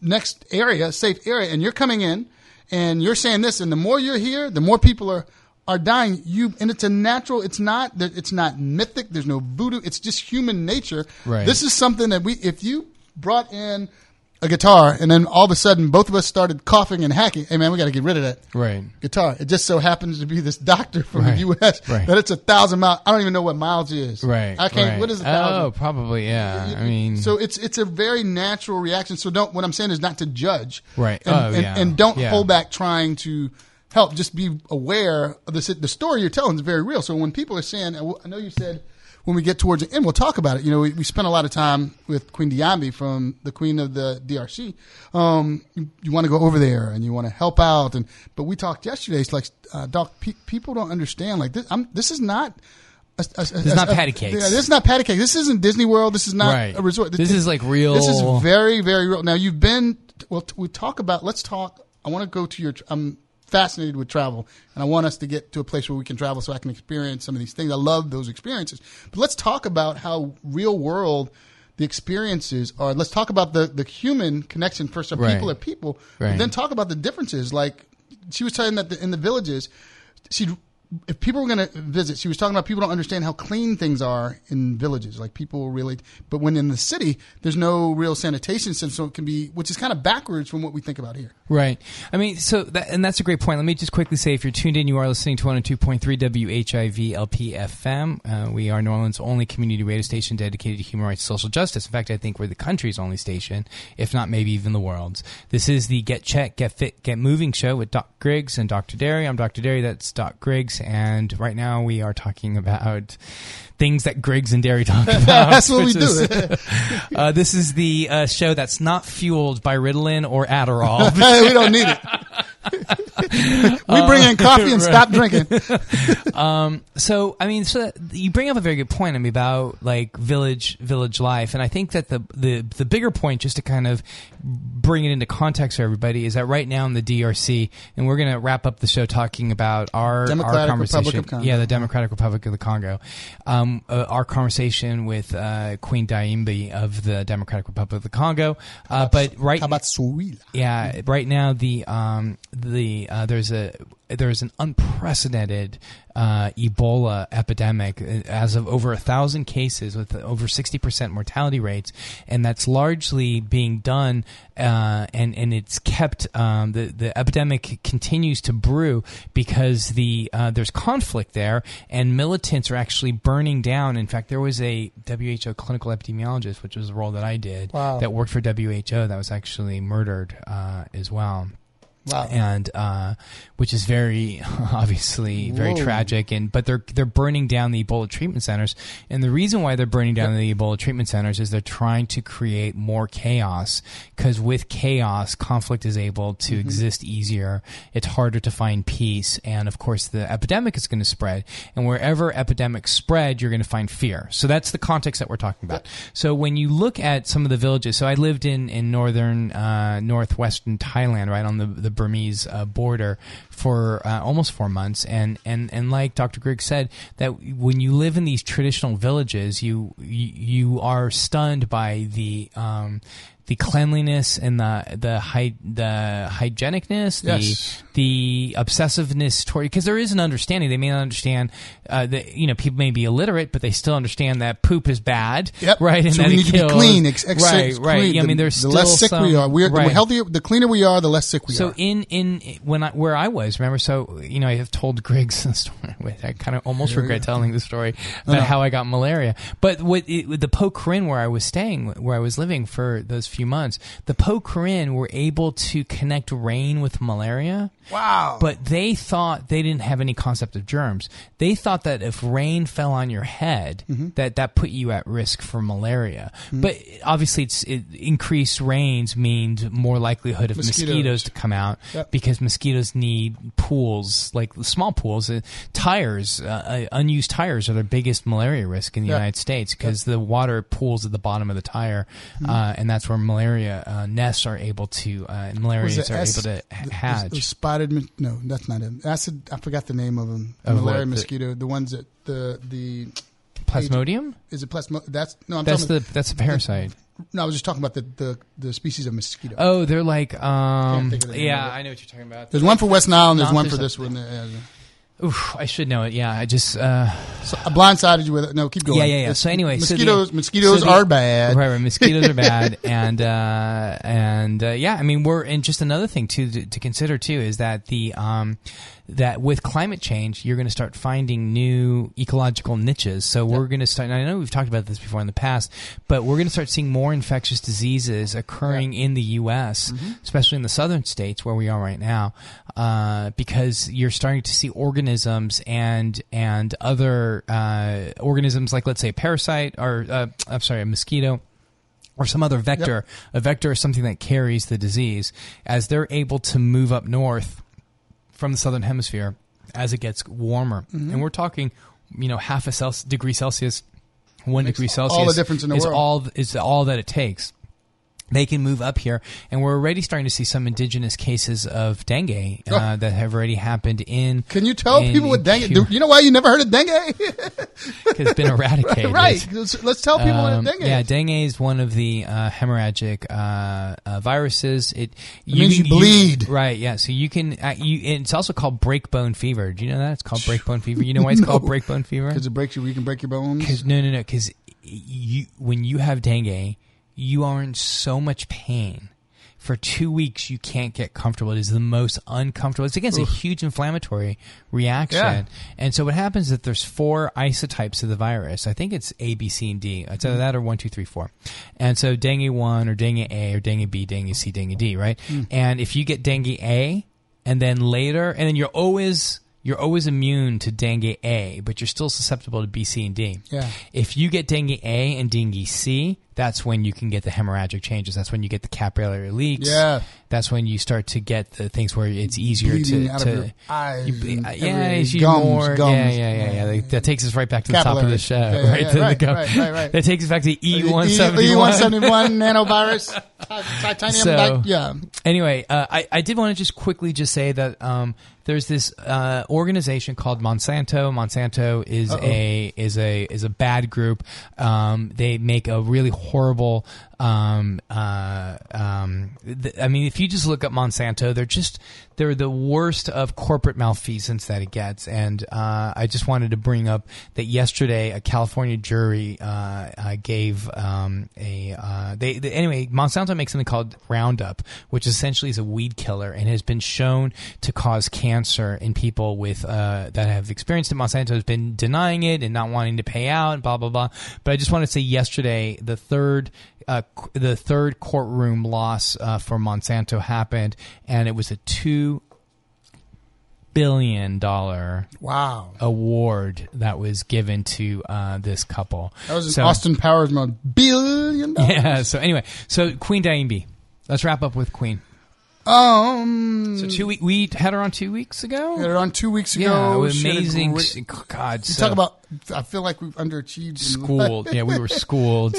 next area, safe area, and you're coming in and you're saying this, and the more you're here, the more people are are dying. You and it's a natural. It's not that it's not mythic. There's no voodoo. It's just human nature. Right. This is something that we. If you brought in a guitar and then all of a sudden both of us started coughing and hacking, hey man, we got to get rid of that right. guitar. It just so happens to be this doctor from Right. the U.S. Right. that it's a thousand miles. I don't even know what miles is. Right. I can't. right. What is a oh, thousand? Oh, probably. Yeah. I mean, so it's it's a very natural reaction. So don't. What I'm saying is not to judge, Right. And, Oh, and, yeah. and don't Yeah. hold back trying to help. Just be aware of the the story you're telling is very real. So when people are saying, I know you said when we get towards the end, we'll talk about it. You know, we, we spent a lot of time with Queen Diambi from the Queen of the DRC. Um, you, you want to go over there and you want to help out, and but we talked yesterday. It's like, uh, Doc, pe- people don't understand. Like this, I'm, this is not. A, a, this is not patty cakes. Yeah, this is not patty cake. This isn't Disney World. This is not Right. a resort. This is like real- This is very, very real. Now you've been. Well, t- we talk about. Let's talk. I want to go to your. I'm fascinated with travel, and I want us to get to a place where we can travel, so I can experience some of these things. I love those experiences. But let's talk about how real world the experiences are. Let's talk about the the human connection first. So Right. people are people, Right. but then talk about the differences. Like she was saying that the, in the villages, she if people were going to visit, she was talking about people don't understand how clean things are in villages. Like people really, but when in the city, there's no real sanitation system, so it can be, which is kind of backwards from what we think about here. Right. I mean, so that, and that's a great point. Let me just quickly say, if you're tuned in, you are listening to 102.3 WHIV LP FM. Uh, we are New Orleans' only community radio station dedicated to human rights, and social justice. In fact, I think we're the country's only station, if not maybe even the world's. This is the Get Check, Get Fit, Get Moving show with Doc Griggs and Dr. Derry. I'm Dr. Derry. That's Doc Griggs, and right now we are talking about things that Griggs and Derry talk about. That's what we which do. is- uh, this is the uh, show that's not fueled by Ritalin or Adderall. we don't need it. we bring in coffee and stop drinking. so I mean, so you bring up a very good point. I mean, about like village village life, and I think that the the the bigger point, just to kind of bring it into context for everybody, is that right now in the DRC, and we're going to wrap up the show talking about our Democratic our conversation. Republic of Congo. Yeah, the Democratic Republic of the Congo. Um, uh, our conversation with uh, Queen Diambi of the Democratic Republic of the Congo. Uh, but right yeah, right now the um the uh, there's a there's an unprecedented uh, Ebola epidemic uh, as of over a thousand cases with over sixty percent mortality rates, and that's largely being done uh, and and it's kept um, the the epidemic continues to brew because the uh, there's conflict there and militants are actually burning down. In fact, there was a WHO clinical epidemiologist, which was the role that I did, Wow. that worked for WHO that was actually murdered uh, as well. Wow. And uh, which is very obviously very Whoa. tragic, and but they're they're burning down the Ebola treatment centers, and the reason why they're burning down the Ebola treatment centers is they're trying to create more chaos because with chaos, conflict is able to Mm-hmm. exist easier. It's harder to find peace, and of course, the epidemic is going to spread, and wherever epidemics spread, you're going to find fear. So that's the context that we're talking about. So when you look at some of the villages, so I lived in in northern uh, northwestern Thailand, right on the the Burmese uh, border for uh, almost four months, and and and like Dr. Griggs said, that when you live in these traditional villages, you you, you are stunned by the um, the cleanliness and the the hy- the hygienicness, Yes. the the obsessiveness toward because there is an understanding. They may not understand uh, that you know people may be illiterate, but they still understand that poop is bad, Yep. right? And so that we need to be clean. Ex- ex- right, clean. right. Yeah, I The- mean, there's the still less sick some, we are. We're right. the healthier, the cleaner we are, the less sick we So are. in in when I where I was, remember? So you know, I have told Griggs the story. Wait, I kind of almost regret telling the story about no. how I got malaria. But with, it, with the Pwo Karen, where I was staying, where I was living for those few months, the Pwo Karen were able to connect rain with malaria. Wow. But they thought they didn't have any concept of germs. They thought that if rain fell on your head, Mm-hmm. that that put you at risk for malaria. But obviously, it's it, increased rains means more likelihood of Mosquitoes. mosquitoes, to come out Yep. because mosquitoes need pools, like small pools. Uh, tires, uh, uh, unused tires are their biggest malaria risk in the Yep. United States because the water pools at the bottom of the tire, Mm-hmm. uh, and that's where malaria uh, nests are able to, uh, and malaria are S- able to the- h- the- hatch. the spotted. No, that's not it. Acid. I forgot the name of them. Of malaria what? The- mosquito. The ones that the the Plasmodium? is it plasmo? That's no. I'm That's talking. the that's a parasite. no, I was just talking about the the, the species of mosquito. Oh, they're like um think of the name yeah, of it. I know what you're talking about. there's one for West Nile and there's one for this one. Yeah, yeah. Oof, I should know it. Yeah, I just uh So I blindsided you with it. No, keep going. Yeah, yeah, yeah. It's- So anyway, so the- mosquitoes mosquitoes so the- are bad. Right, right. Mosquitoes are bad, and uh, and uh, yeah, I mean, we're and just another thing too to, to consider too is that the um, that with climate change, you're going to start finding new ecological niches. So we're going to start. And I know we've talked about this before in the past, but we're going to start seeing more infectious diseases occurring in the U.S., Mm-hmm. especially in the southern states where we are right now, uh, because you're starting to see organisms and and other uh, organisms like let's say a parasite or uh, I'm sorry, a mosquito or some other vector. A vector is something that carries the disease. As they're able to move up north from the southern hemisphere as it gets warmer, Mm-hmm. and we're talking, you know, half a Celsius, degree Celsius, one degree Celsius. all the difference in the is world. all is all that it takes. They can move up here, and we're already starting to see some indigenous cases of dengue uh, Oh. that have already happened in. Can you tell in- people with dengue? Do you know why you never heard of dengue? it's been eradicated. right. Let's, let's tell people Um, what dengue yeah, is. dengue is one of the uh, hemorrhagic uh, uh, viruses. It, means you bleed. right? Yeah. So you can. Uh, you. It's also called breakbone fever. Do you know that? It's called breakbone fever. You know why it's called breakbone fever? Because it breaks you, you can break your bones. No, no, no. Because you, when you have dengue, you are in so much pain. For two weeks, you can't get comfortable. It is the most uncomfortable. It's against a huge inflammatory reaction. Yeah. And so what happens is that there's four isotypes of the virus. I think it's A, B, C, and D. It's either mm-hmm. that or one, two, three, four. And so dengue one or dengue A or dengue B, dengue C, dengue D, right? Mm. And if you get dengue A, and then later, and then you're always you're always immune to dengue A, but you're still susceptible to B, C, and D. Yeah. If you get dengue A and dengue C, that's when you can get the hemorrhagic changes. That's when you get the capillary leaks. Yeah. That's when you start to get the things where it's easier Bleeding to, out to of your eyes. you yeah, it's gums, more. gums. Yeah, yeah, yeah, yeah. Like, that takes us right back to the top of the show, Yeah, yeah, right? yeah, to the right, go- right, right, right. That takes us back to E one seventy one seventy one one. seventy one nanovirus, titanium. So- yeah, Anyway, uh, I, I did want to just quickly just say that um, there's this uh, organization called Monsanto. Monsanto is a is a is a bad group. Um, they make a really horrible. Um, uh, um, th- I mean, if you just look up Monsanto, they're just they're the worst of corporate malfeasance that it gets. And uh, I just wanted to bring up that yesterday a California jury uh, uh, gave um, a uh, they, they anyway Monsanto makes something called Roundup, which essentially is a weed killer and has been shown to cause cancer in people with uh, that have experienced it. Monsanto has been denying it and not wanting to pay out and blah blah blah. But I just want to say yesterday the third uh, the third courtroom loss uh, for Monsanto happened, and it was a two billion dollar wow. award that was given to uh, this couple. That was So- Austin Powers moment. Billion dollars. Yeah. So anyway, so Queen Diambi. Let's wrap up with Queen. Um. So two week we had her on two weeks ago. had it on two weeks ago. Yeah, it was She amazing. great- God, You so talk about. I feel like we've underachieved. schooled. yeah, we were schooled.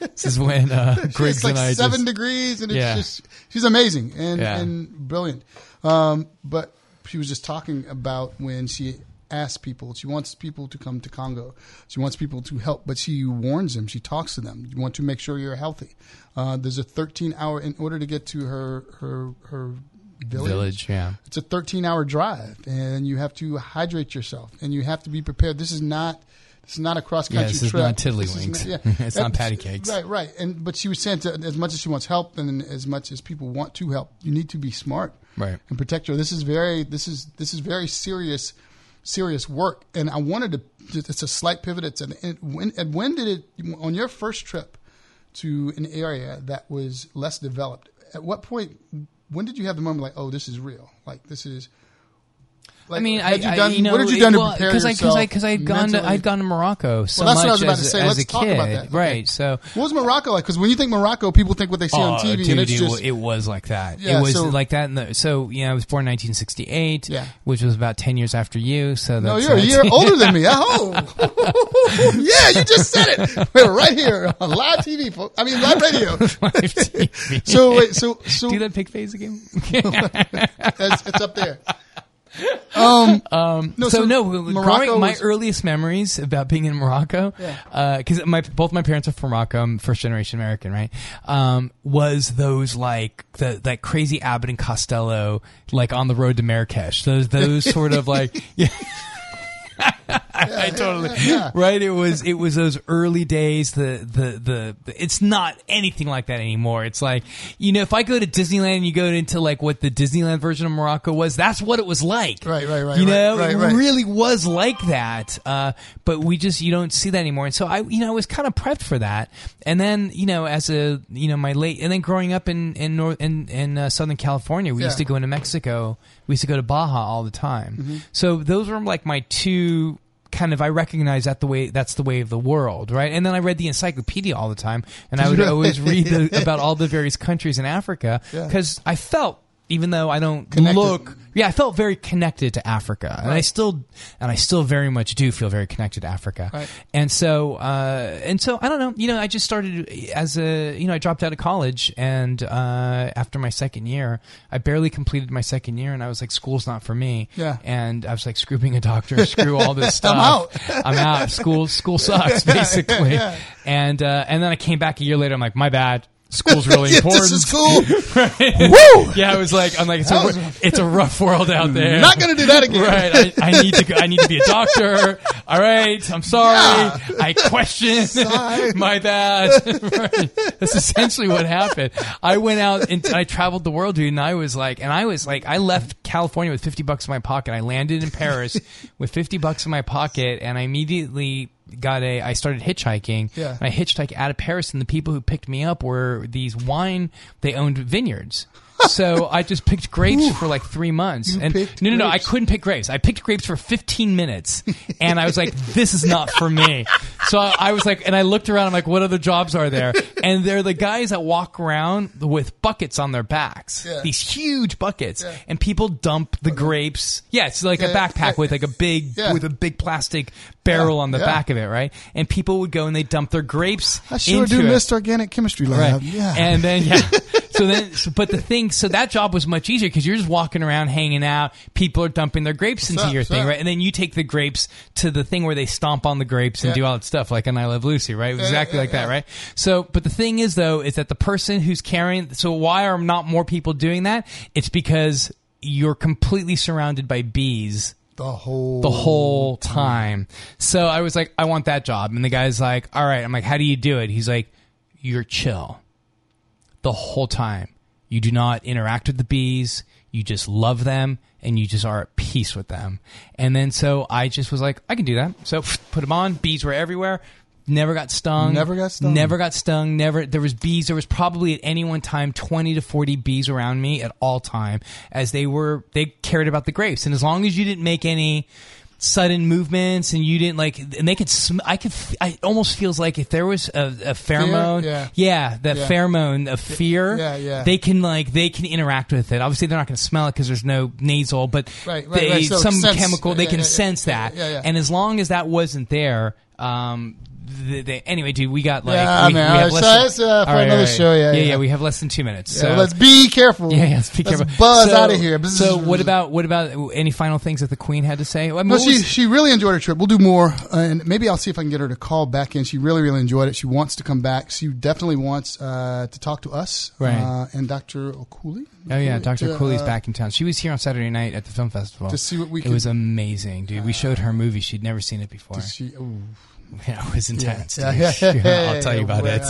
This is when uh, Griggs like and I seven just, degrees, and it's Yeah. just she's amazing and Yeah. and brilliant. Um, but she was just talking about when she ask people. She wants people to come to Congo. She wants people to help, but she warns them. She talks to them. You want to make sure you're healthy. Uh, there's a 13 hour in order to get to her her her village. Village, yeah. It's a 13 hour drive, and you have to hydrate yourself, and you have to be prepared. This is not. This is not a cross country Yeah, this is trip. not tiddlywinks. Not- It's not patty cakes. Right, right. And but she was saying to, as much as she wants help, and as much as people want to help, you need to be smart, Right. and protect her. This is very, this is this is very serious, serious work. And I wanted to. It's a slight pivot. It's an when and when did it on your first trip to an area that was less developed? At what point? When did you have the moment like, oh, this is real? Like this is. Like, I mean, I, you I- you know, what had you done well, to prepare because I, yourself? Because I had gone to. I'd gone to Morocco so Well, that's much what I was about as, to say. Let's talk kid, about that. Okay. right? So, What was Morocco like? Because when you think Morocco, people think what they see on Oh, TV, dude, and it's it, just it was like that. Yeah, it was so- like that. In the, so, you know, I was born in 1968, Yeah. which was about 10 years after you. So no, you're a year older than me. Oh, yeah, you just said it. We're right here on live TV. folks. I mean, live radio. Live TV. So wait, so so Do that pig face again? it's up there. Um, um, no, so, no, Morocco growing, my was- earliest memories about being in Morocco, Yeah. because my both my parents are from Morocco, I'm first generation American, right? Um, was those like the that crazy Abbott and Costello, like on the road to Marrakesh? Those those sort of like. Yeah. I totally yeah. right. It was it was those early days. The, the the the it's not anything like that anymore. It's like you know, if I go to Disneyland and you go into like what the Disneyland version of Morocco was, that's what it was like. Right, right, right, You know, right, it right. really was like that. Uh, but we just you don't see that anymore. And so I, you know, I was kind of prepped for that. And then you know, as a you know, my late and then growing up in in North in in uh, Southern California, we used to go into Mexico. We used to go to Baja all the time. Mm-hmm. So those were like my two kind of I recognize that the way that's the way of the world, right? And then I read the encyclopedia all the time, and I would always read the, about all the various countries in Africa Yeah. because I felt. Even though I don't Connected. look, yeah, I felt very connected to Africa, and I still, and I still very much do feel very connected to Africa. Right. And so, uh, and so, I don't know. You know, I just started as a, you know, I dropped out of college, and uh, after my second year, I barely completed my second year, and I was like, school's not for me. Yeah. And I was like, screw being a doctor, screw all this stuff. I'm out. I'm out. School, school sucks, basically. yeah. And uh, and then I came back a year later. I'm like, my bad. School's really Yeah, important. this is cool. Woo! Yeah, I was like, I'm like, it's a, was- it's a rough world out there. Not gonna do that again. Right. I, I need to. Go, I need to be a doctor. All right. I'm sorry. Yeah. I question. My bad. right. That's essentially what happened. I went out and I traveled the world, dude, and I was like, and I was like, I left California with 50 bucks in my pocket. I landed in Paris with 50 bucks in my pocket, and I immediately got a. I started hitchhiking. Yeah. And I hitchhiked out of Paris, and the people who picked me up were these wine. They owned vineyards. So I just picked grapes for like three months, and no, no, no, I couldn't pick grapes. I picked grapes for 15 minutes, and I was like, "This is not for me." So I, I was like, and I looked around. I'm like, "What other jobs are there?" And they're the guys that walk around with buckets on their backs, Yeah. these huge buckets, Yeah. and people dump the grapes. Yeah, it's like a backpack yeah, with like a big yeah. with a big plastic barrel Yeah, on the yeah. back of it, right? And people would go and they dump their grapes. I sure into do it. miss organic chemistry lab. Right. Yeah. And then yeah. so then, so, but the thing, so that job was much easier because you're just walking around, hanging out. People are dumping their grapes into up, your thing, up? right? And then you take the grapes to the thing where they stomp on the grapes and Yeah. do all that stuff, like in I Love Lucy, right? yeah, exactly yeah, like that, right? So, but the thing is, though, is that the person who's carrying. So, why are not more people doing that? It's because you're completely surrounded by bees the whole the whole time. So I was like, I want that job. And the guy's like, all right. I'm like, how do you do it? He's like, you're chill the whole time. You do not interact with the bees. You just love them and you just are at peace with them. And then so I just was like, I can do that. So put them on. Bees were everywhere. Never got stung. Never got stung? Never got stung. Never. There was bees. There was probably at any one time twenty to forty bees around me at all time, as they were. They cared about the grapes, and as long as you didn't make any sudden movements and you didn't like and they could sm- i could f- i almost feels like if there was a, a pheromone Yeah. that Yeah. pheromone of fear Yeah, yeah. they can like they can interact with it obviously they're not going to smell it because there's no nasal but Right, right, they, right. So some sense- chemical they yeah, can yeah, yeah. sense Yeah, that yeah, yeah. and as long as that wasn't there um the, the, anyway, dude, we got like Yeah, we, man. we have right, less so that's, uh, for right, another right. show, yeah, yeah, yeah. We have less than two minutes. Yeah, so let's be careful. yeah, yeah, let's be Let's careful. buzz So- out of here. So, what about what about any final things that the Queen had to say? I mean, No, she was- she really enjoyed her trip. We'll do more, uh, and maybe I'll see if I can get her to call back in. She really really enjoyed it. She wants to come back. She definitely wants uh, to talk to us, Right. Uh, and Dr. O'Cooley. Oh yeah, To, Dr. Cooley's uh, back in town. She was here on Saturday night at the film festival. To see what we It could- was amazing, dude. We showed her a movie. She'd never seen it before. She, ooh. Yeah, it was intense. Yeah, yeah, I'll tell you about it.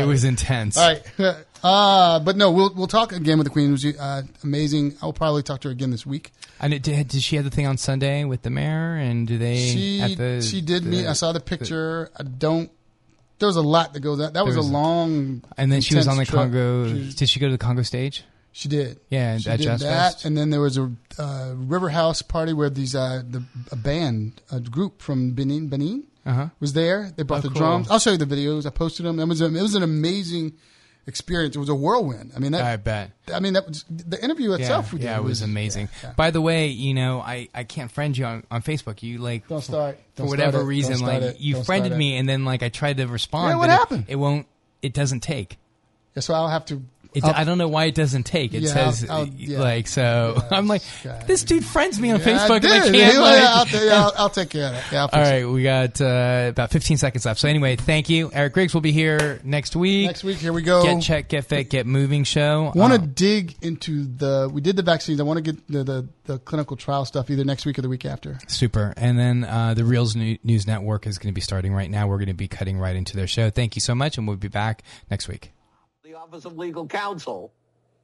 It was intense. All right, uh, but no, we'll we'll talk again with the Queen. It was uh, amazing. I'll probably talk to her again this week. And it, did, did she have the thing on Sunday with the mayor? And do they She at the she did the- meet. I saw the picture. I don't. There was a lot that goes on. That was, was- a long. And then she was on the trip. Congo. She- Did she go to the Congo stage? She did. Yeah, she at did Jazz that, Fest. and then there was a uh, River House party where these uh, the a band, a group from Benin, Benin Uh huh. was there. They brought Oh, the cool. drums. I'll show you the videos. I posted them. It was a, it was an amazing experience. It was a whirlwind. I mean, I that, bet. I mean that was the interview itself. yeah, we did yeah, it was amazing. yeah, yeah. By the way, you know, I, I can't friend you on, on Facebook. You like Don't start. for Don't whatever start reason, like it. you Don't friended me, and then like I tried to respond. Yeah, what but it- happened? It, won't. It doesn't take. Yeah, so I'll have to. It, I don't know why it doesn't take. It Yeah, says I'll- I'll- yeah. like so. Yeah, I'm like, God. this dude friends me on Facebook, I and I can't. Like- I'll, I'll, I'll take care of that. Yeah, All it. right, we got uh, about 15 seconds left. So anyway, thank you. Eric Griggs will be here next week. Next week, here we go. Get check, get fit, get moving show. want to Um, dig into the. We did the vaccines. I want to get the, the the clinical trial stuff either next week or the week after. Super. And then uh, the Real News Network is going to be starting right now. We're going to be cutting right into their show. Thank you so much, and we'll be back next week. Office of Legal Counsel